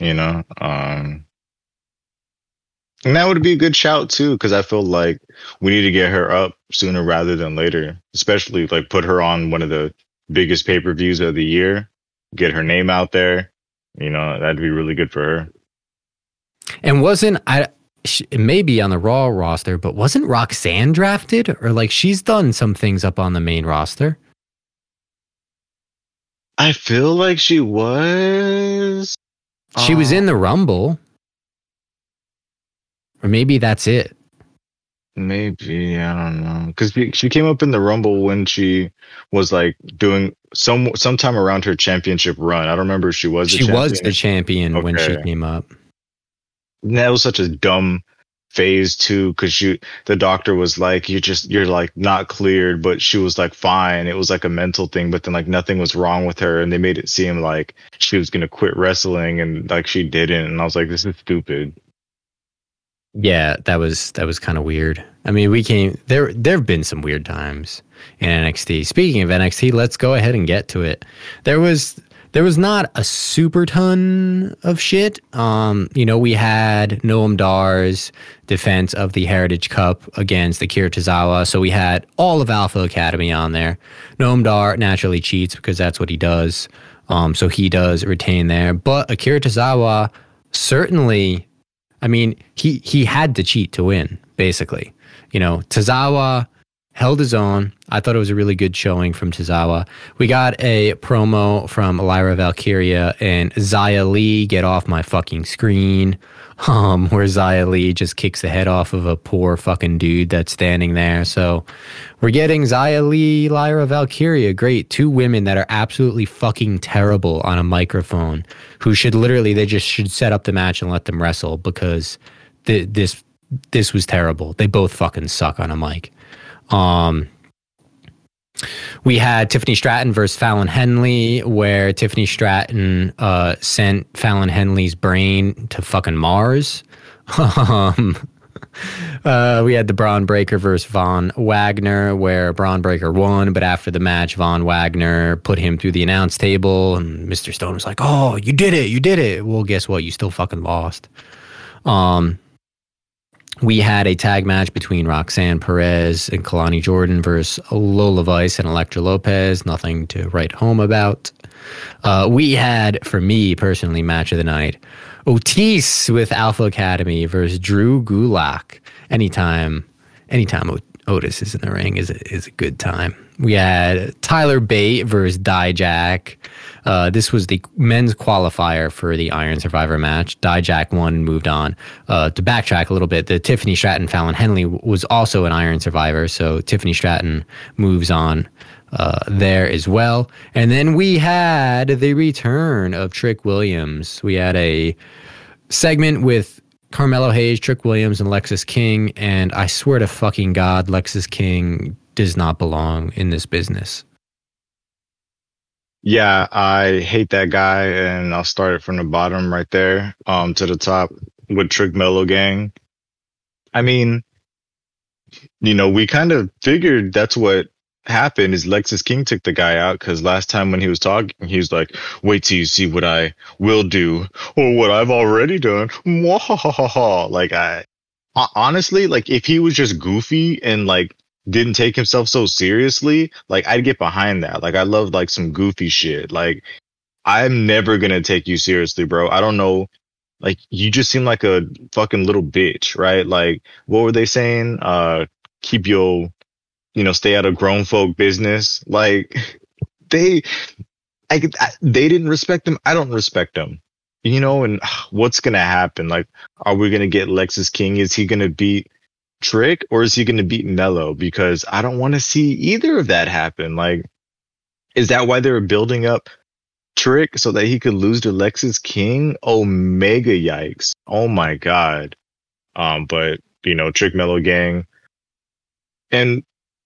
you know, um, and that would be a good shout too, because I feel like we need to get her up sooner rather than later, especially like put her on one of the biggest pay per views of the year, get her name out there. You know, that'd be really good for her. And wasn't I? It may be on the Raw roster, but wasn't Roxanne drafted, or like she's done some things up on the main roster? I feel like she was. She uh, was in the Rumble, or maybe that's it. Maybe I don't know because she came up in the Rumble when she was like doing some sometime around her championship run. I don't remember if she was. she champion. was the champion okay. when she came up. That was such a dumb phase too because she the doctor was like you just you're like not cleared but she was like fine it was like a mental thing but then like nothing was wrong with her and they made it seem like she was gonna quit wrestling and like she didn't and i was like this is stupid yeah, that was that was kind of weird. I mean, we came there. There have been some weird times in NXT. Speaking of NXT, let's go ahead and get to it. There was there was not a super ton of shit. Um, you know, we had Noam Dar's defense of the Heritage Cup against Akira Tozawa, so we had all of Alpha Academy on there. Noam Dar naturally cheats because that's what he does. Um, so he does retain there, but Akira Tozawa certainly I mean, he he had to cheat to win, basically. You know, Tozawa held his own. I thought it was a really good showing from Tozawa. We got a promo from Lyra Valkyria and Xia Li, get off my fucking screen. Um, where Xia Li just kicks the head off of a poor fucking dude that's standing there. So we're getting Xia Li, Lyra Valkyria. Great. Two women that are absolutely fucking terrible on a microphone who should literally, they just should set up the match and let them wrestle because th- this, this was terrible. They both fucking suck on a mic. Um, we had Tiffany Stratton versus Fallon Henley, where Tiffany Stratton uh, sent Fallon Henley's brain to fucking Mars. um, uh, we had the Bron Breakker versus Von Wagner, where Bron Breakker won, but after the match, Von Wagner put him through the announce table, and Mr. Stone was like, "Oh, you did it! You did it!" Well, guess what? You still fucking lost. Um, we had a tag match between Roxanne Perez and Kelani Jordan versus Lola Vice and Elektra Lopez. Nothing to write home about. Uh, we had, for me personally, match of the night Otis with Alpha Academy versus Drew Gulak. Anytime, anytime Otis is in the ring is a, is a good time. We had Tyler Bate versus Dijak. Uh, this was the men's qualifier for the Iron Survivor match. Dijak won and moved on. Uh, to backtrack a little bit, the Tiffany Stratton Fallon Henley was also an Iron Survivor, so Tiffany Stratton moves on uh, there as well. And then we had the return of Trick Williams. We had a segment with Carmelo Hayes, Trick Williams, and Lexis King. And I swear to fucking God, Lexis King does not belong in this business. Yeah, I hate that guy, and I'll start it from the bottom right there um, to the top with Trick Melo Gang. I mean, you know, we kind of figured that's what happened is Lexis King took the guy out because last time when he was talking, he was like, "Wait till you see what I will do or what I've already done." Like I honestly, like if he was just goofy and like didn't take himself so seriously, like I'd get behind that. Like I love like some goofy shit. Like I'm never gonna take you seriously, bro. I don't know. Like you just seem like a fucking little bitch, right? Like what were they saying? Uh, keep your you know, stay out of grown folk business. Like they, I, I they didn't respect them. I don't respect them. You know, and what's gonna happen? Like, are we gonna get Lexis King? Is he gonna beat Trick or is he gonna beat Melo? Because I don't want to see either of that happen. Like, is that why they're building up Trick so that he could lose to Lexis King? Oh, yikes! Oh my god. Um, but you know, Trick Melo Gang, and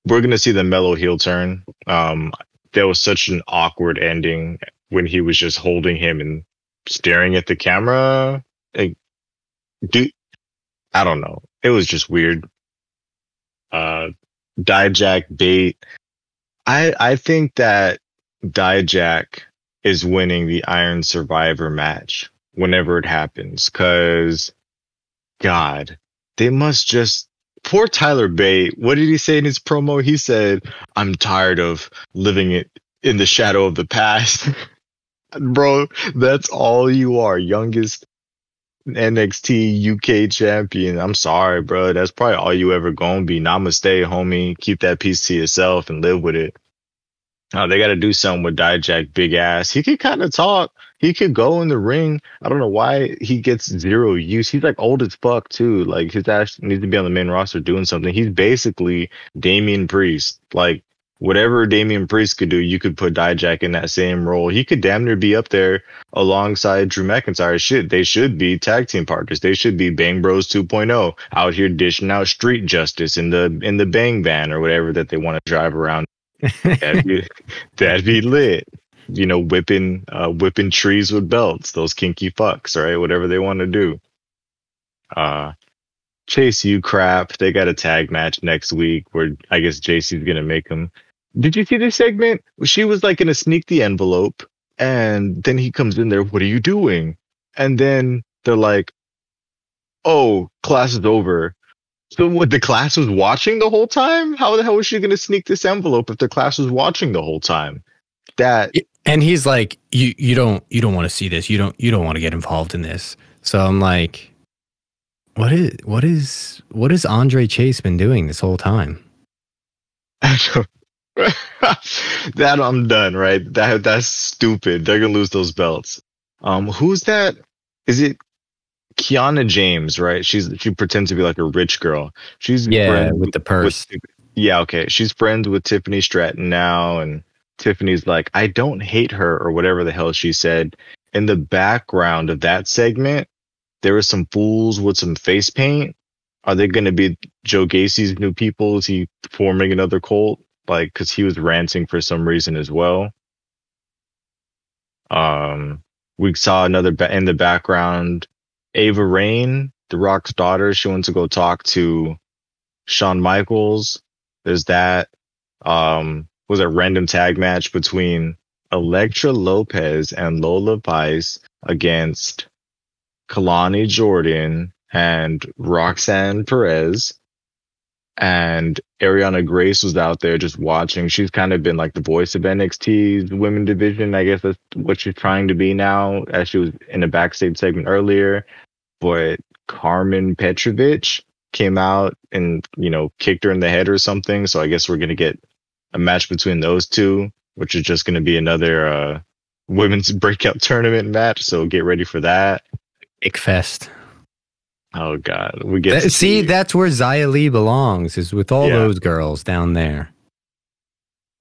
we're gonna see the Melo heel turn. Um, there was such an awkward ending when he was just holding him and staring at the camera. Like, do I don't know. It was just weird. Uh, Dijak bait. I I think that Dijak is winning the Iron Survivor match whenever it happens, cause God, they must just poor Tyler Bate. What did he say in his promo? He said, "I'm tired of living it in the shadow of the past." Bro, that's all you are, youngest NXT UK champion. I'm sorry, bro. That's probably all you ever gonna be. Namaste, homie. Keep that piece to yourself and live with it. Oh, they got to do something with Dijak, big ass. He could kind of talk. He could go in the ring. I don't know why he gets zero use. He's like old as fuck too. Like his ass needs to be on the main roster doing something. He's basically Damian Priest. Like whatever Damian Priest could do, you could put Dijak in that same role. He could damn near be up there alongside Drew McIntyre. Shit, they should be tag team partners. They should be Bang Bros 2.0 out here dishing out street justice in the in the Bang Van or whatever that they want to drive around that'd, be, that'd be lit. You know, whipping uh, whipping trees with belts. Those kinky fucks, right? Whatever they want to do. Uh, Chase U crap. They got a tag match next week where I guess JC's gonna make them. Did you see this segment? She was like gonna sneak the envelope, and then he comes in there. What are you doing? And then they're like, "Oh, class is over. So what the class was watching the whole time? How the hell was she going to sneak this envelope if the class was watching the whole time? That and he's like, you you don't you don't want to see this. You don't you don't want to get involved in this. So I'm like, what is what is what has Andre Chase been doing this whole time? that I'm done, right? That that's stupid. They're gonna lose those belts. Um, who's that? Is it Kiana James, right? She's she pretends to be like a rich girl. She's yeah with the purse. With, yeah, okay. She's friends with Tiffany Stratton now, and Tiffany's like, I don't hate her or whatever the hell she said. In the background of that segment, there were some fools with some face paint. Are they going to be Joe Gacy's new people? Is he forming another cult? Like, because he was ranting for some reason as well. Um, we saw another ba- in the background Ava Raine, The Rock's daughter, she wants to go talk to Shawn Michaels. There's that. Um, was a random tag match between Elektra Lopez and Lola Vice against Kelani Jordan and Roxanne Perez. And Arianna Grace was out there just watching. She's kind of been like the voice of NXT's women division. I guess that's what she's trying to be now, as she was in a backstage segment earlier. But Karmen Petrovic came out and, you know, kicked her in the head or something. So I guess we're going to get a match between those two, which is just going to be another uh, women's breakout tournament match. So get ready for that. Ickfest. Oh God, we get that, see, see that's where Xia Li belongs. Is with all yeah. those girls down there.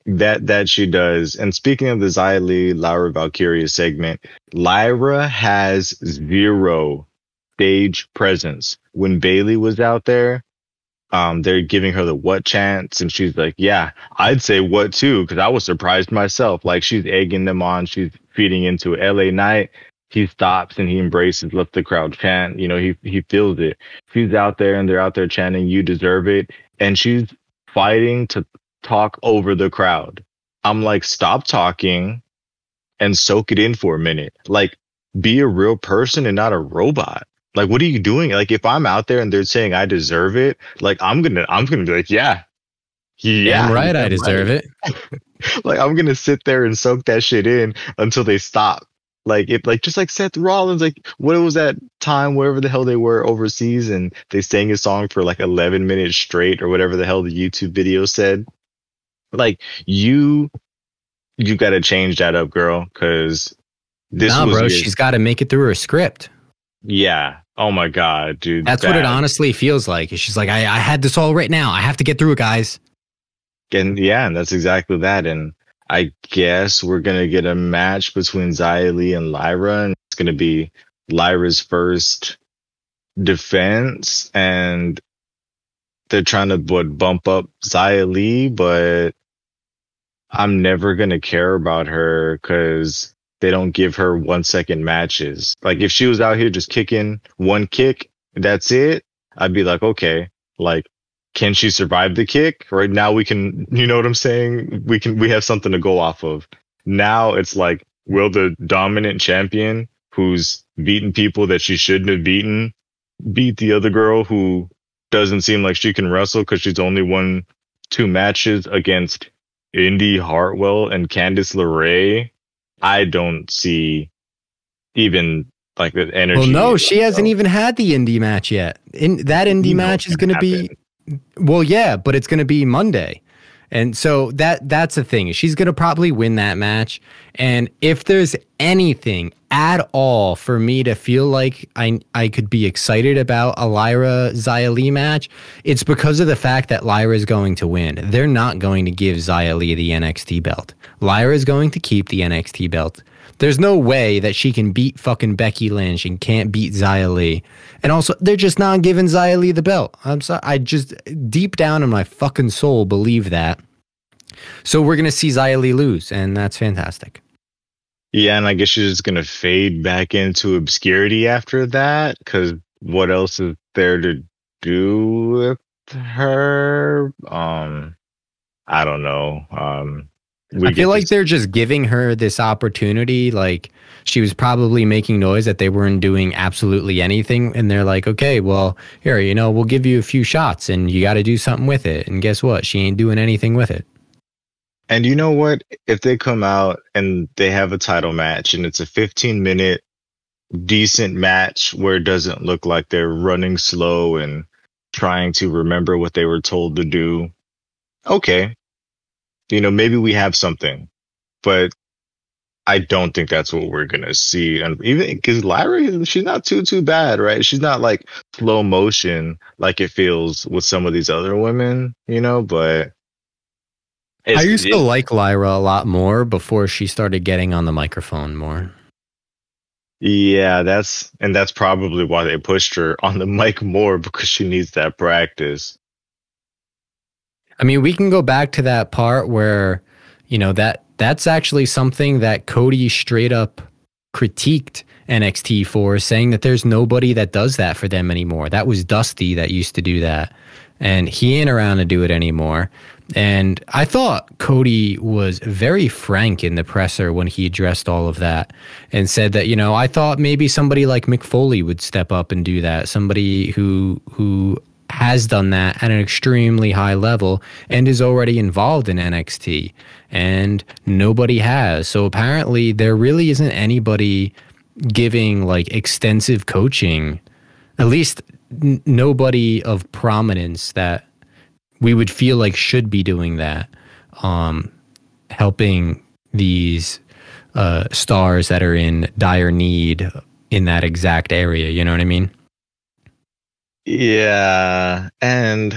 That that she does. And speaking of the Xia Li Lyra Valkyria segment, Lyra has zero stage presence. When Bayley was out there, um, they're giving her the what chance, and she's like, "Yeah, I'd say what too," because I was surprised myself. Like she's egging them on, she's feeding into LA Knight he stops and he embraces, lets the crowd chant. You know, he he feels it. She's out there and they're out there chanting, "You deserve it," and she's fighting to talk over the crowd. I'm like, stop talking and soak it in for a minute. Like, be a real person and not a robot. Like, what are you doing? Like, if I'm out there and they're saying I deserve it, like I'm gonna, I'm gonna be like, yeah, yeah, I'm right. I deserve right. it. like, I'm gonna sit there and soak that shit in until they stop like if like just like Seth Rollins, like what was that time wherever the hell they were overseas and they sang a song for like eleven minutes straight or whatever the hell the YouTube video said. Like you you gotta change that up, girl, because this nah, bro, she's gotta make it through her script. Yeah. Oh my god, dude. That's what it honestly feels like. She's like, I, I had this all right now. I have to get through it, guys. And yeah, and that's exactly that. And I guess we're gonna get a match between Li and Lyra, and it's gonna be Lyra's first defense, and they're trying to what, bump up Li, but I'm never gonna care about her because they don't give her one second matches. Like if she was out here just kicking one kick, that's it. I'd be like, okay, like can she survive the kick? Right now we can, you know what I'm saying? We can, we have something to go off of. Now it's like, will the dominant champion who's beaten people that she shouldn't have beaten beat the other girl who doesn't seem like she can wrestle because she's only won two matches against Indi Hartwell and Candice LeRae? I don't see even like the energy. Well, no, she hasn't even had the indie match yet. In that indie you match is going to be well, yeah, but it's going to be Monday. And so that that's the thing. She's gonna probably win that match. And if there's anything at all for me to feel like I I could be excited about a Lyra Xia Li match, it's because of the fact that Lyra is going to win. They're not going to give Xia Li the NXT belt. Lyra is going to keep the NXT belt. There's no way that she can beat fucking Becky Lynch and can't beat Xia Li. And also, they're just not giving Xia Li the belt. I'm sorry. I just deep down in my fucking soul believe that. So we're gonna see Xia Li lose, and that's fantastic. Yeah, and I guess she's just gonna fade back into obscurity after that. Because what else is there to do with her? Um, I don't know. Um, I feel like they're just giving her this opportunity. Like she was probably making noise that they weren't doing absolutely anything, and they're like, "Okay, well, here, you know, we'll give you a few shots, and you got to do something with it." And guess what? She ain't doing anything with it. And you know what? If they come out and they have a title match and it's a 15 minute decent match where it doesn't look like they're running slow and trying to remember what they were told to do, okay. You know, maybe we have something, but I don't think that's what we're gonna see. And even because Lyra, she's not too too bad, right? She's not like slow motion like it feels with some of these other women, you know. But I used to like Lyra a lot more before she started getting on the microphone more. Yeah, that's and that's probably why they pushed her on the mic more because she needs that practice. I mean, we can go back to that part where, you know, that that's actually something that Cody straight up critiqued NXT for, saying that there's nobody that does that for them anymore. That was Dusty that used to do that. And he ain't around to do it anymore. And I thought Cody was very frank in the presser when he addressed all of that and said that, you know, I thought maybe somebody like Mick Foley would step up and do that. Somebody who who has done that at an extremely high level and is already involved in NXT. And nobody has. So apparently there really isn't anybody giving like extensive coaching, at least n- nobody of prominence that we would feel like should be doing that, um, helping these uh, stars that are in dire need in that exact area. You know what I mean? Yeah, and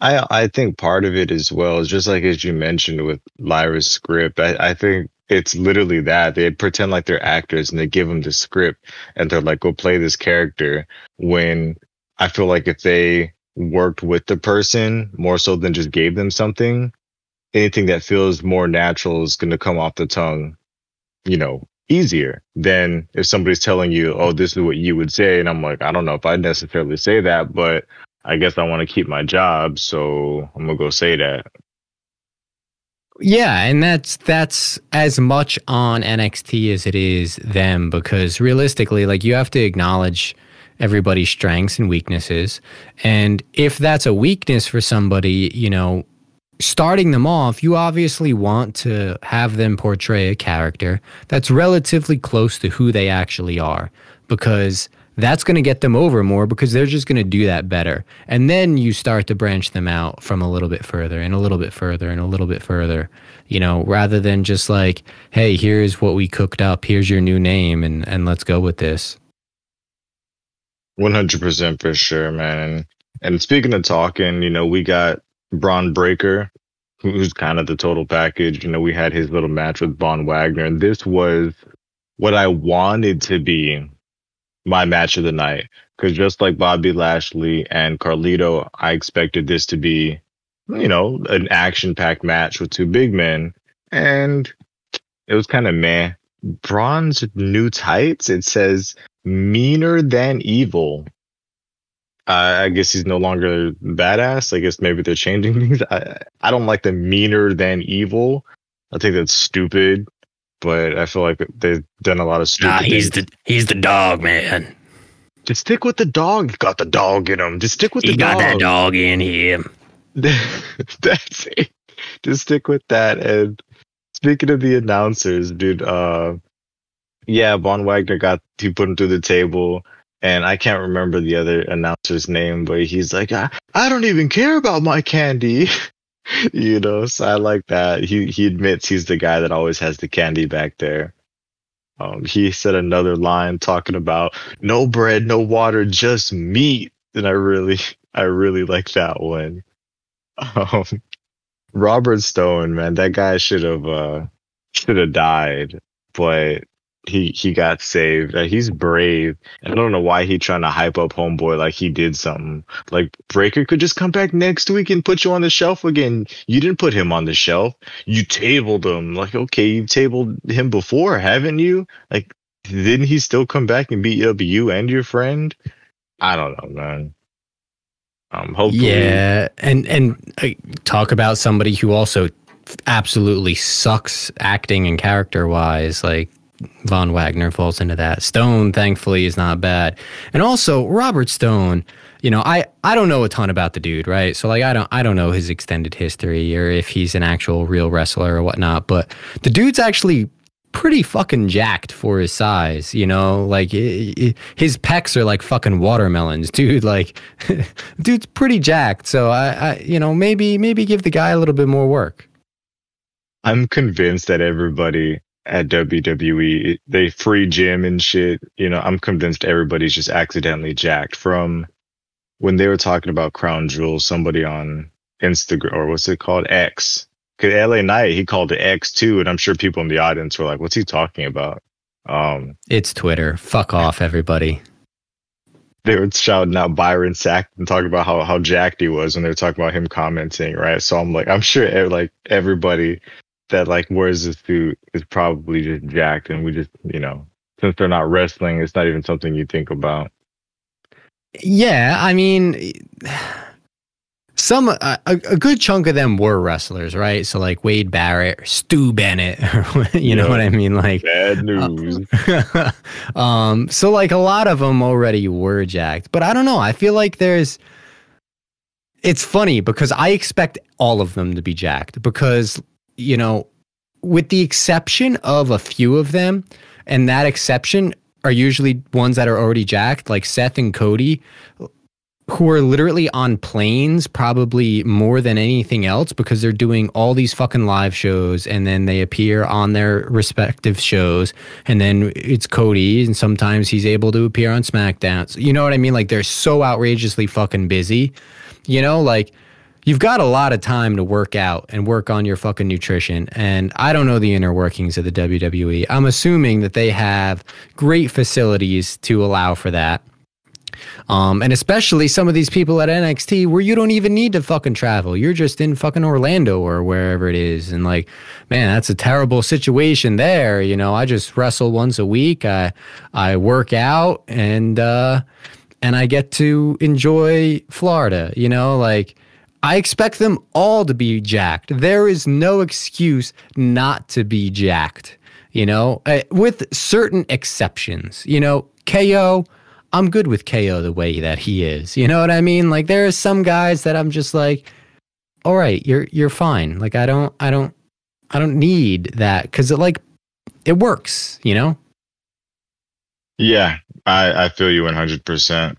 I I think part of it as well is just like as you mentioned with Lyra's script. I, I think it's literally that they pretend like they're actors and they give them the script and they're like, "Go play this character." When I feel like if they worked with the person more so than just gave them something, anything that feels more natural is going to come off the tongue, you know, easier than if somebody's telling you, oh, this is what you would say. And I'm like, I don't know if I'd necessarily say that, but I guess I want to keep my job. So I'm going to go say that. Yeah, and that's that's as much on NXT as it is them because realistically, like you have to acknowledge everybody's strengths and weaknesses. And if that's a weakness for somebody, you know, starting them off, you obviously want to have them portray a character that's relatively close to who they actually are because that's going to get them over more because they're just going to do that better. And then you start to branch them out from a little bit further and a little bit further and a little bit further, you know, rather than just like, hey, here's what we cooked up, here's your new name, and, and let's go with this. One hundred percent for sure, man. And speaking of talking, you know, we got Bron Breakker, who's kind of the total package. You know, we had his little match with Von Wagner, and this was what I wanted to be my match of the night. Because just like Bobby Lashley and Carlito, I expected this to be, you know, an action packed match with two big men. And it was kind of meh. Bron's new tights, it says meaner than evil. Uh, I guess he's no longer badass. I guess maybe they're changing things. I, I don't like the meaner than evil. I think that's stupid, but I feel like they've done a lot of stupid. Nah, he's things. the he's the dog man. Just stick with the dog. He's got the dog in him. Just stick with he the dog. He got that dog in him. that's it. Just stick with that. And speaking of the announcers, dude, uh, yeah, Von Wagner got he put him through the table, and I can't remember the other announcer's name, but he's like, I, I don't even care about my candy. you know, so I like that. He he admits he's the guy that always has the candy back there. Um, he said another line talking about no bread, no water, just meat, and I really, I really like that one. Um, Robert Stone, man, that guy should have uh, should have died, but he he got saved. He's brave. And I don't know why he trying to hype up homeboy like he did something. Like Breakker could just come back next week and put you on the shelf again. You didn't put him on the shelf. You tabled him. Like okay, you tabled him before, haven't you? Like didn't he still come back and beat up you and your friend? I don't know, man. Um, hopefully, yeah, and and uh, talk about somebody who also absolutely sucks acting and character wise. Like Von Wagner falls into that. Stone, thankfully, is not bad. And also Robert Stone, you know, I, I don't know a ton about the dude, right? So like I don't I don't know his extended history or if he's an actual real wrestler or whatnot, but the dude's actually pretty fucking jacked for his size, you know? Like his pecs are like fucking watermelons, dude. Like dude's pretty jacked. So I, I you know, maybe maybe give the guy a little bit more work. I'm convinced that everybody at WWE. They free gym and shit. You know, I'm convinced everybody's just accidentally jacked from when they were talking about Crown Jewel, somebody on Instagram or what's it called? X. Cause LA Knight, he called it X too. And I'm sure people in the audience were like, what's he talking about? Um, it's Twitter. Fuck off, everybody. They were shouting out Byron Sack and talking about how, how jacked he was when they were talking about him commenting, right? So I'm like, I'm sure like everybody that like wears the suit is probably just jacked, and we just you know since they're not wrestling, it's not even something you think about. Yeah, I mean, some a, a good chunk of them were wrestlers, right? So like Wade Barrett, Stu Bennett, you know what I mean? Like bad news. Uh, um, so like a lot of them already were jacked, but I don't know. I feel like there's. It's funny because I expect all of them to be jacked because you know, with the exception of a few of them, and that exception are usually ones that are already jacked, like Seth and Cody, who are literally on planes probably more than anything else because they're doing all these fucking live shows and then they appear on their respective shows and then it's Cody and sometimes he's able to appear on SmackDown. So, you know what I mean? Like they're so outrageously fucking busy. You know, like you've got a lot of time to work out and work on your fucking nutrition. And I don't know the inner workings of the WWE. I'm assuming that they have great facilities to allow for that. Um, and especially some of these people at NXT where you don't even need to fucking travel. You're just in fucking Orlando or wherever it is. And like, man, that's a terrible situation there. You know, I just wrestle once a week. I I work out and uh and I get to enjoy Florida, you know, like I expect them all to be jacked. There is no excuse not to be jacked, you know, uh, with certain exceptions. You know, KO, I'm good with KO the way that he is. You know what I mean? Like there are some guys that I'm just like, all right, you're you're fine. Like I don't I don't I don't need that cuz it like it works, you know? Yeah, I I feel you 100%.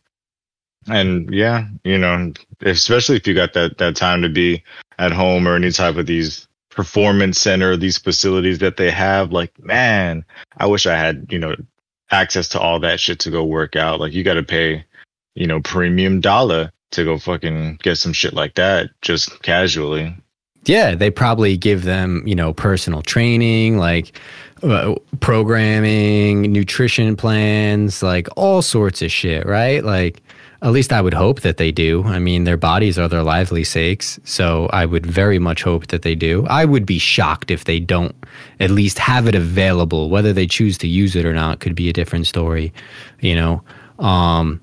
And yeah, you know, especially if you got that that time to be at home or any type of these performance center, these facilities that they have, like, man, I wish I had, you know, access to all that shit to go work out. Like you gotta pay, you know, premium dollar to go fucking get some shit like that just casually. Yeah, they probably give them, you know, personal training, like uh, programming, nutrition plans, like all sorts of shit, right? Like at least I would hope that they do. I mean, their bodies are their lively sakes. So I would very much hope that they do. I would be shocked if they don't at least have it available. Whether they choose to use it or not could be a different story, you know? Um,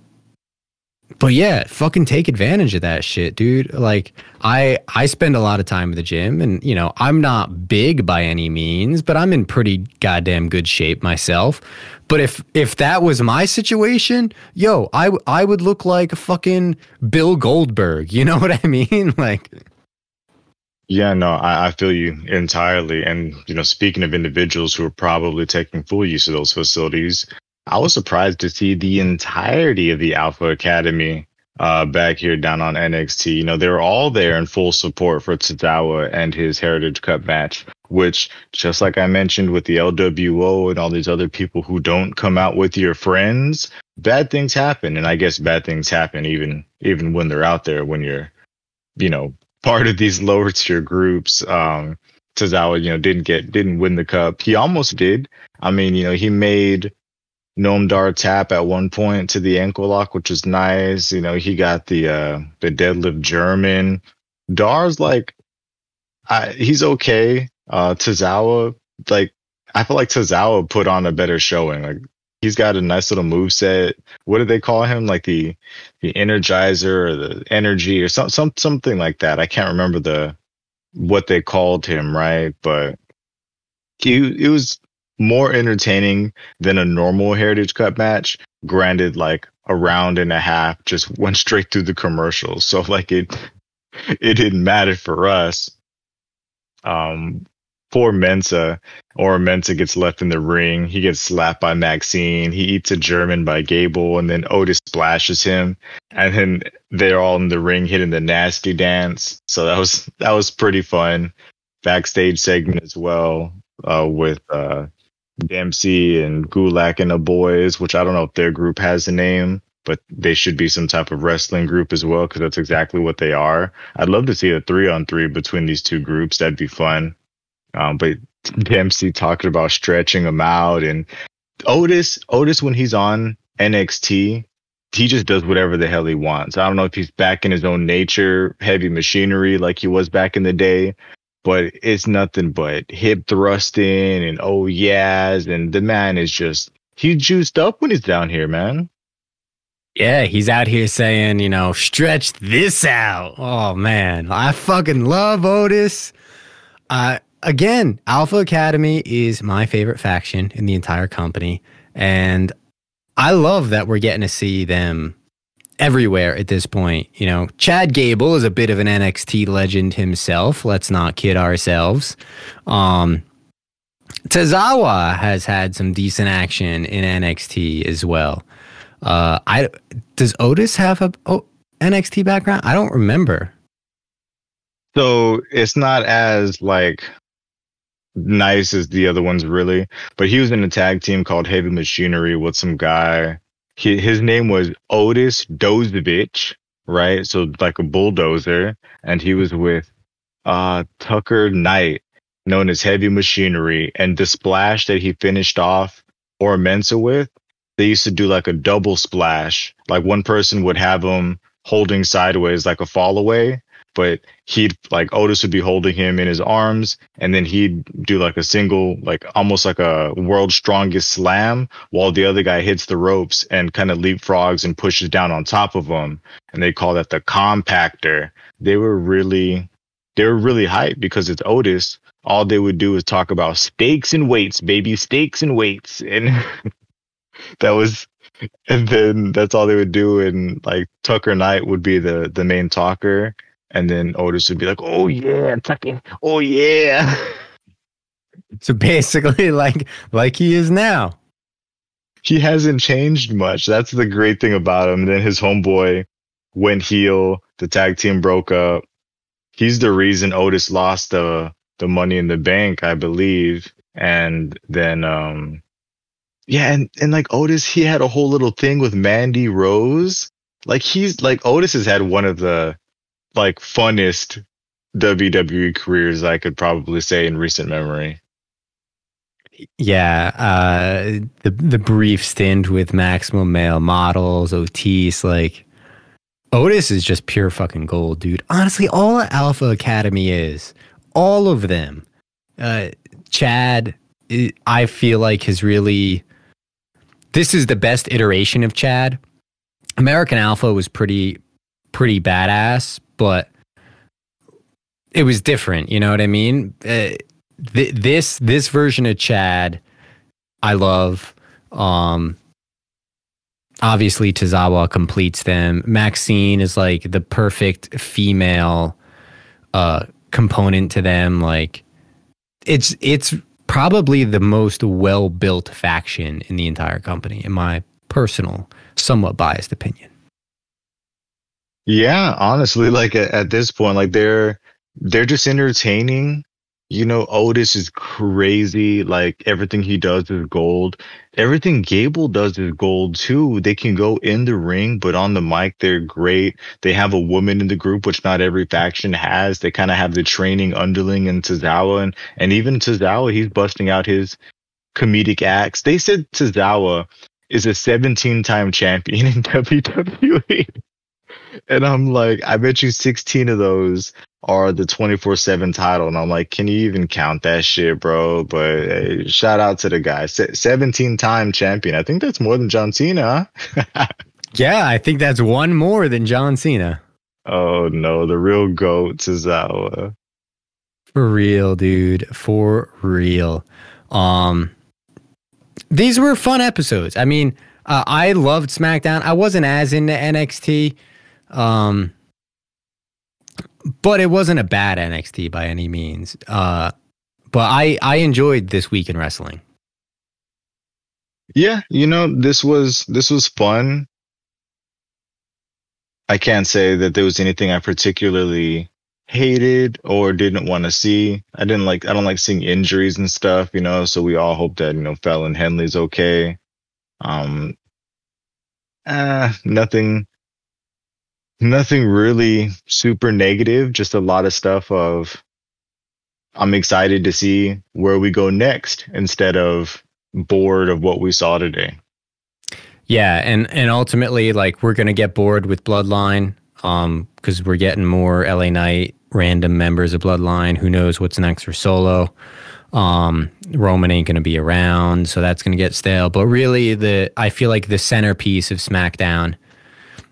but yeah, fucking take advantage of that shit, dude. Like I I spend a lot of time at the gym and you know, I'm not big by any means, but I'm in pretty goddamn good shape myself. But if if that was my situation, yo, I I would look like a fucking Bill Goldberg, you know what I mean? like yeah, no, I, I feel you entirely. And, you know, speaking of individuals who are probably taking full use of those facilities, I was surprised to see the entirety of the Alpha Academy uh, back here down on NXT. You know, they were all there in full support for Tozawa and his Heritage Cup match, which, just like I mentioned with the LWO and all these other people who don't come out with your friends, bad things happen. And I guess bad things happen even even when they're out there when you're, you know, part of these lower tier groups. Um, Tozawa, you know, didn't get didn't win the cup. He almost did. I mean, you know, he made Noam Dar tap at one point to the ankle lock, which was nice. You know, he got the uh the deadlift German. Dar's like I, he's okay. Uh Tozawa, like I feel like Tozawa put on a better showing. Like he's got a nice little move set. What did they call him? Like the the energizer or the energy or some, some something like that. I can't remember the what they called him, right? But he it was more entertaining than a normal Heritage Cup match. Granted, like a round and a half just went straight through the commercials. So like it it didn't matter for us. Um poor Mensah or Mensah gets left in the ring. He gets slapped by Maxxine. He eats a German by Gable and then Otis splashes him. And then they're all in the ring hitting the nasty dance. So that was that was pretty fun. Backstage segment as well, uh, with uh Dempsey and Gulak and the boys, which I don't know if their group has a name, but they should be some type of wrestling group as well, because that's exactly what they are. I'd love to see a three on three between these two groups. That'd be fun. Um, but Dempsey talking about stretching them out and Otis, Otis, when he's on NXT, he just does whatever the hell he wants. I don't know if he's back in his own nature, heavy machinery like he was back in the day, but it's nothing but hip thrusting and oh yeahs, and the man is just he's juiced up when he's down here, man. Yeah, he's out here saying, you know, stretch this out. Oh man, I fucking love Otis. Uh again, Alpha Academy is my favorite faction in the entire company, and I love that we're getting to see them everywhere at this point. You know, Chad Gable is a bit of an NXT legend himself. Let's not kid ourselves. Um, Tozawa has had some decent action in NXT as well. Uh, I does Otis have a oh, NXT background? I don't remember. So it's not as like nice as the other ones really, but he was in a tag team called Heavy Machinery with some guy. He, his name was Otis Dozovic, right? So like a bulldozer, and he was with uh Tucker Knight, known as Heavy Machinery, and the splash that he finished off or Mensah with, they used to do like a double splash. Like one person would have him holding sideways like a fall away, but he'd like Otis would be holding him in his arms and then he'd do like a single, like almost like a world's strongest slam while the other guy hits the ropes and kind of leapfrogs and pushes down on top of him. And they call that the compactor. They were really, they were really hyped because it's Otis. All they would do is talk about stakes and weights, baby, stakes and weights. And that was and then that's all they would do and like tucker knight would be the the main talker and then Otis would be like, "Oh yeah, tucking. Oh yeah." So basically, like like he is now. He hasn't changed much. That's the great thing about him. then his homeboy went heel. The tag team broke up. He's the reason Otis lost the the money in the bank, I believe. And then um yeah, and, and like Otis, he had a whole little thing with Mandy Rose. Like he's like Otis has had one of the like funnest WWE careers I could probably say in recent memory. Yeah, uh, the the brief stint with Maximum Male Models, Otis, like Otis is just pure fucking gold, dude. Honestly, all Alpha Academy is, all of them. Uh, Chad, I feel like has really. This is the best iteration of Chad. American Alpha was pretty, pretty badass, but it was different. You know what I mean? Uh, th- this this version of Chad, I love. Um, obviously, Tozawa completes them. Maxxine is like the perfect female uh, component to them. Like, it's it's probably the most well built faction in the entire company, in my personal, somewhat biased opinion. Yeah, honestly, like at, at this point, like they're they're just entertaining. You know, Otis is crazy. Like everything he does is gold. Everything Gable does is gold too. They can go in the ring, but on the mic, they're great. They have a woman in the group, which not every faction has. They kind of have the training underling in Tozawa and, and even Tozawa, he's busting out his comedic acts. They said Tozawa is a 17 time champion in WWE. And I'm like, I bet you 16 of those are the 24 7 title. And I'm like, can you even count that shit, bro? But hey, shout out to the guy. 17 time champion. I think that's more than John Cena. yeah, I think that's one more than John Cena. Oh, no. The real GOAT, Tozawa. For real, dude. For real. Um, these were fun episodes. I mean, uh, I loved SmackDown. I wasn't as into NXT. Um, but it wasn't a bad NXT by any means. Uh, but I I enjoyed this week in wrestling. Yeah, you know, this was this was fun. I can't say that there was anything I particularly hated or didn't want to see. I didn't like I don't like seeing injuries and stuff, you know, so we all hope that, you know, Fallon Henley's okay. Um uh nothing Nothing really super negative, just a lot of stuff of I'm excited to see where we go next instead of bored of what we saw today. Yeah, and and ultimately like we're going to get bored with Bloodline um cuz we're getting more LA Knight random members of Bloodline, who knows what's next for Solo. Um, Roman ain't going to be around, so that's going to get stale. But really, the I feel like the centerpiece of SmackDown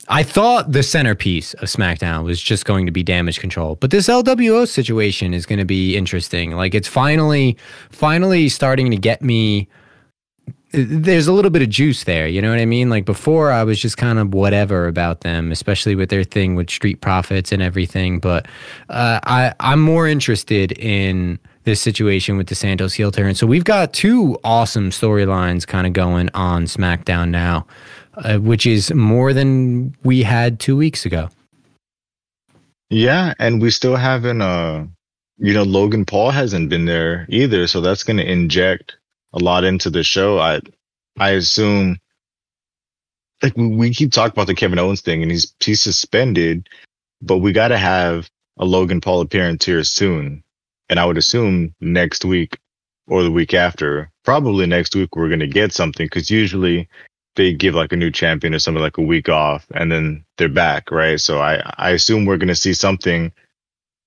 I thought the centerpiece of SmackDown was just going to be Damage CTRL, but this LWO situation is going to be interesting. Like it's finally, finally starting to get me. There's a little bit of juice there, you know what I mean? Like before, I was just kind of whatever about them, especially with their thing with Street Profits and everything. But uh, I, I'm more interested in this situation with the Santos heel turn. So we've got two awesome storylines kind of going on SmackDown now uh, which is more than we had two weeks ago. Yeah, and we still haven't. Uh, you know, Logan Paul hasn't been there either, so that's going to inject a lot into the show. I, I assume. Like we keep talking about the Kevin Owens thing, and he's he's suspended, but we got to have a Logan Paul appearance here soon, and I would assume next week or the week after. Probably next week we're going to get something because usually they give like a new champion or something like a week off and then they're back, right? So I, I assume we're going to see something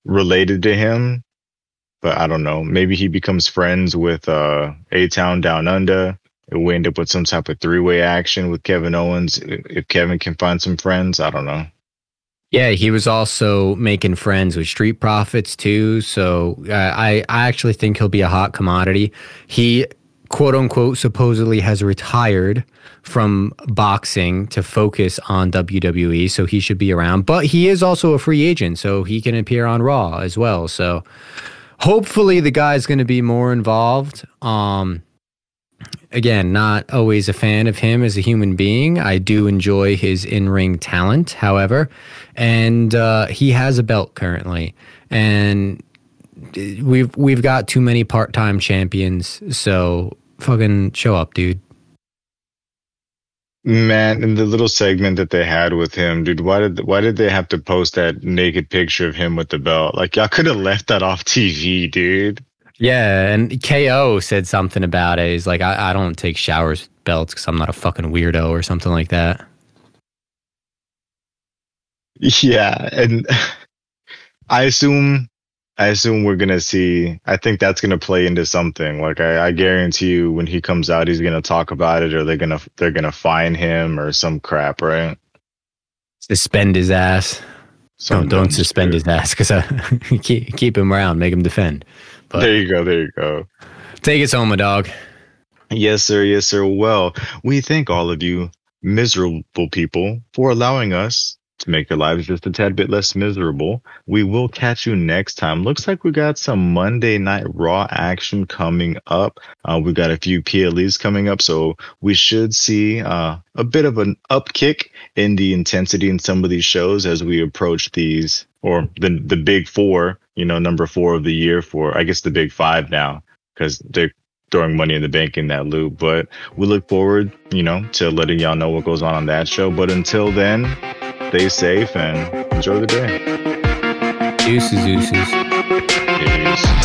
related to him, but I don't know. Maybe he becomes friends with uh, A Town Down Under. We end up with some type of three way action with Kevin Owens. If Kevin can find some friends, I don't know. Yeah, he was also making friends with Street Profits too. So uh, I, I actually think he'll be a hot commodity. He quote unquote supposedly has retired from boxing to focus on WWE, so he should be around. But he is also a free agent, so he can appear on Raw as well. So hopefully the guy's going to be more involved. Um, again, not always a fan of him as a human being. I do enjoy his in ring talent, however, and uh, he has a belt currently, and we've we've got too many part time champions. So fucking show up, dude. Man, in the little segment that they had with him, dude, why did why did they have to post that naked picture of him with the belt? Like y'all could have left that off TV, dude. Yeah, and KO said something about it. He's like, I, I don't take showers with belts because I'm not a fucking weirdo or something like that. Yeah, and I assume I assume we're gonna see. I think that's gonna play into something. Like I, I guarantee you, when he comes out, he's gonna talk about it, or they're gonna they're gonna fine him or some crap, right? Suspend his ass. Some don't don't suspend his ass because uh, keep keep him around, make him defend. But there you go. There you go. Take us home, my dog. Yes, sir. Yes, sir. Well, we thank all of you miserable people for allowing us to make your lives just a tad bit less miserable. We will catch you next time. Looks like we got some Monday Night Raw action coming up. Uh, we got a few PLEs coming up, so we should see uh, a bit of an upkick in the intensity in some of these shows as we approach these or the the big four. You know, number four of the year for I guess the big five now because they're throwing money in the bank in that loop. But we look forward, you know, to letting y'all know what goes on on that show. But until then, stay safe and enjoy the day. Deuces, deuces. Peace.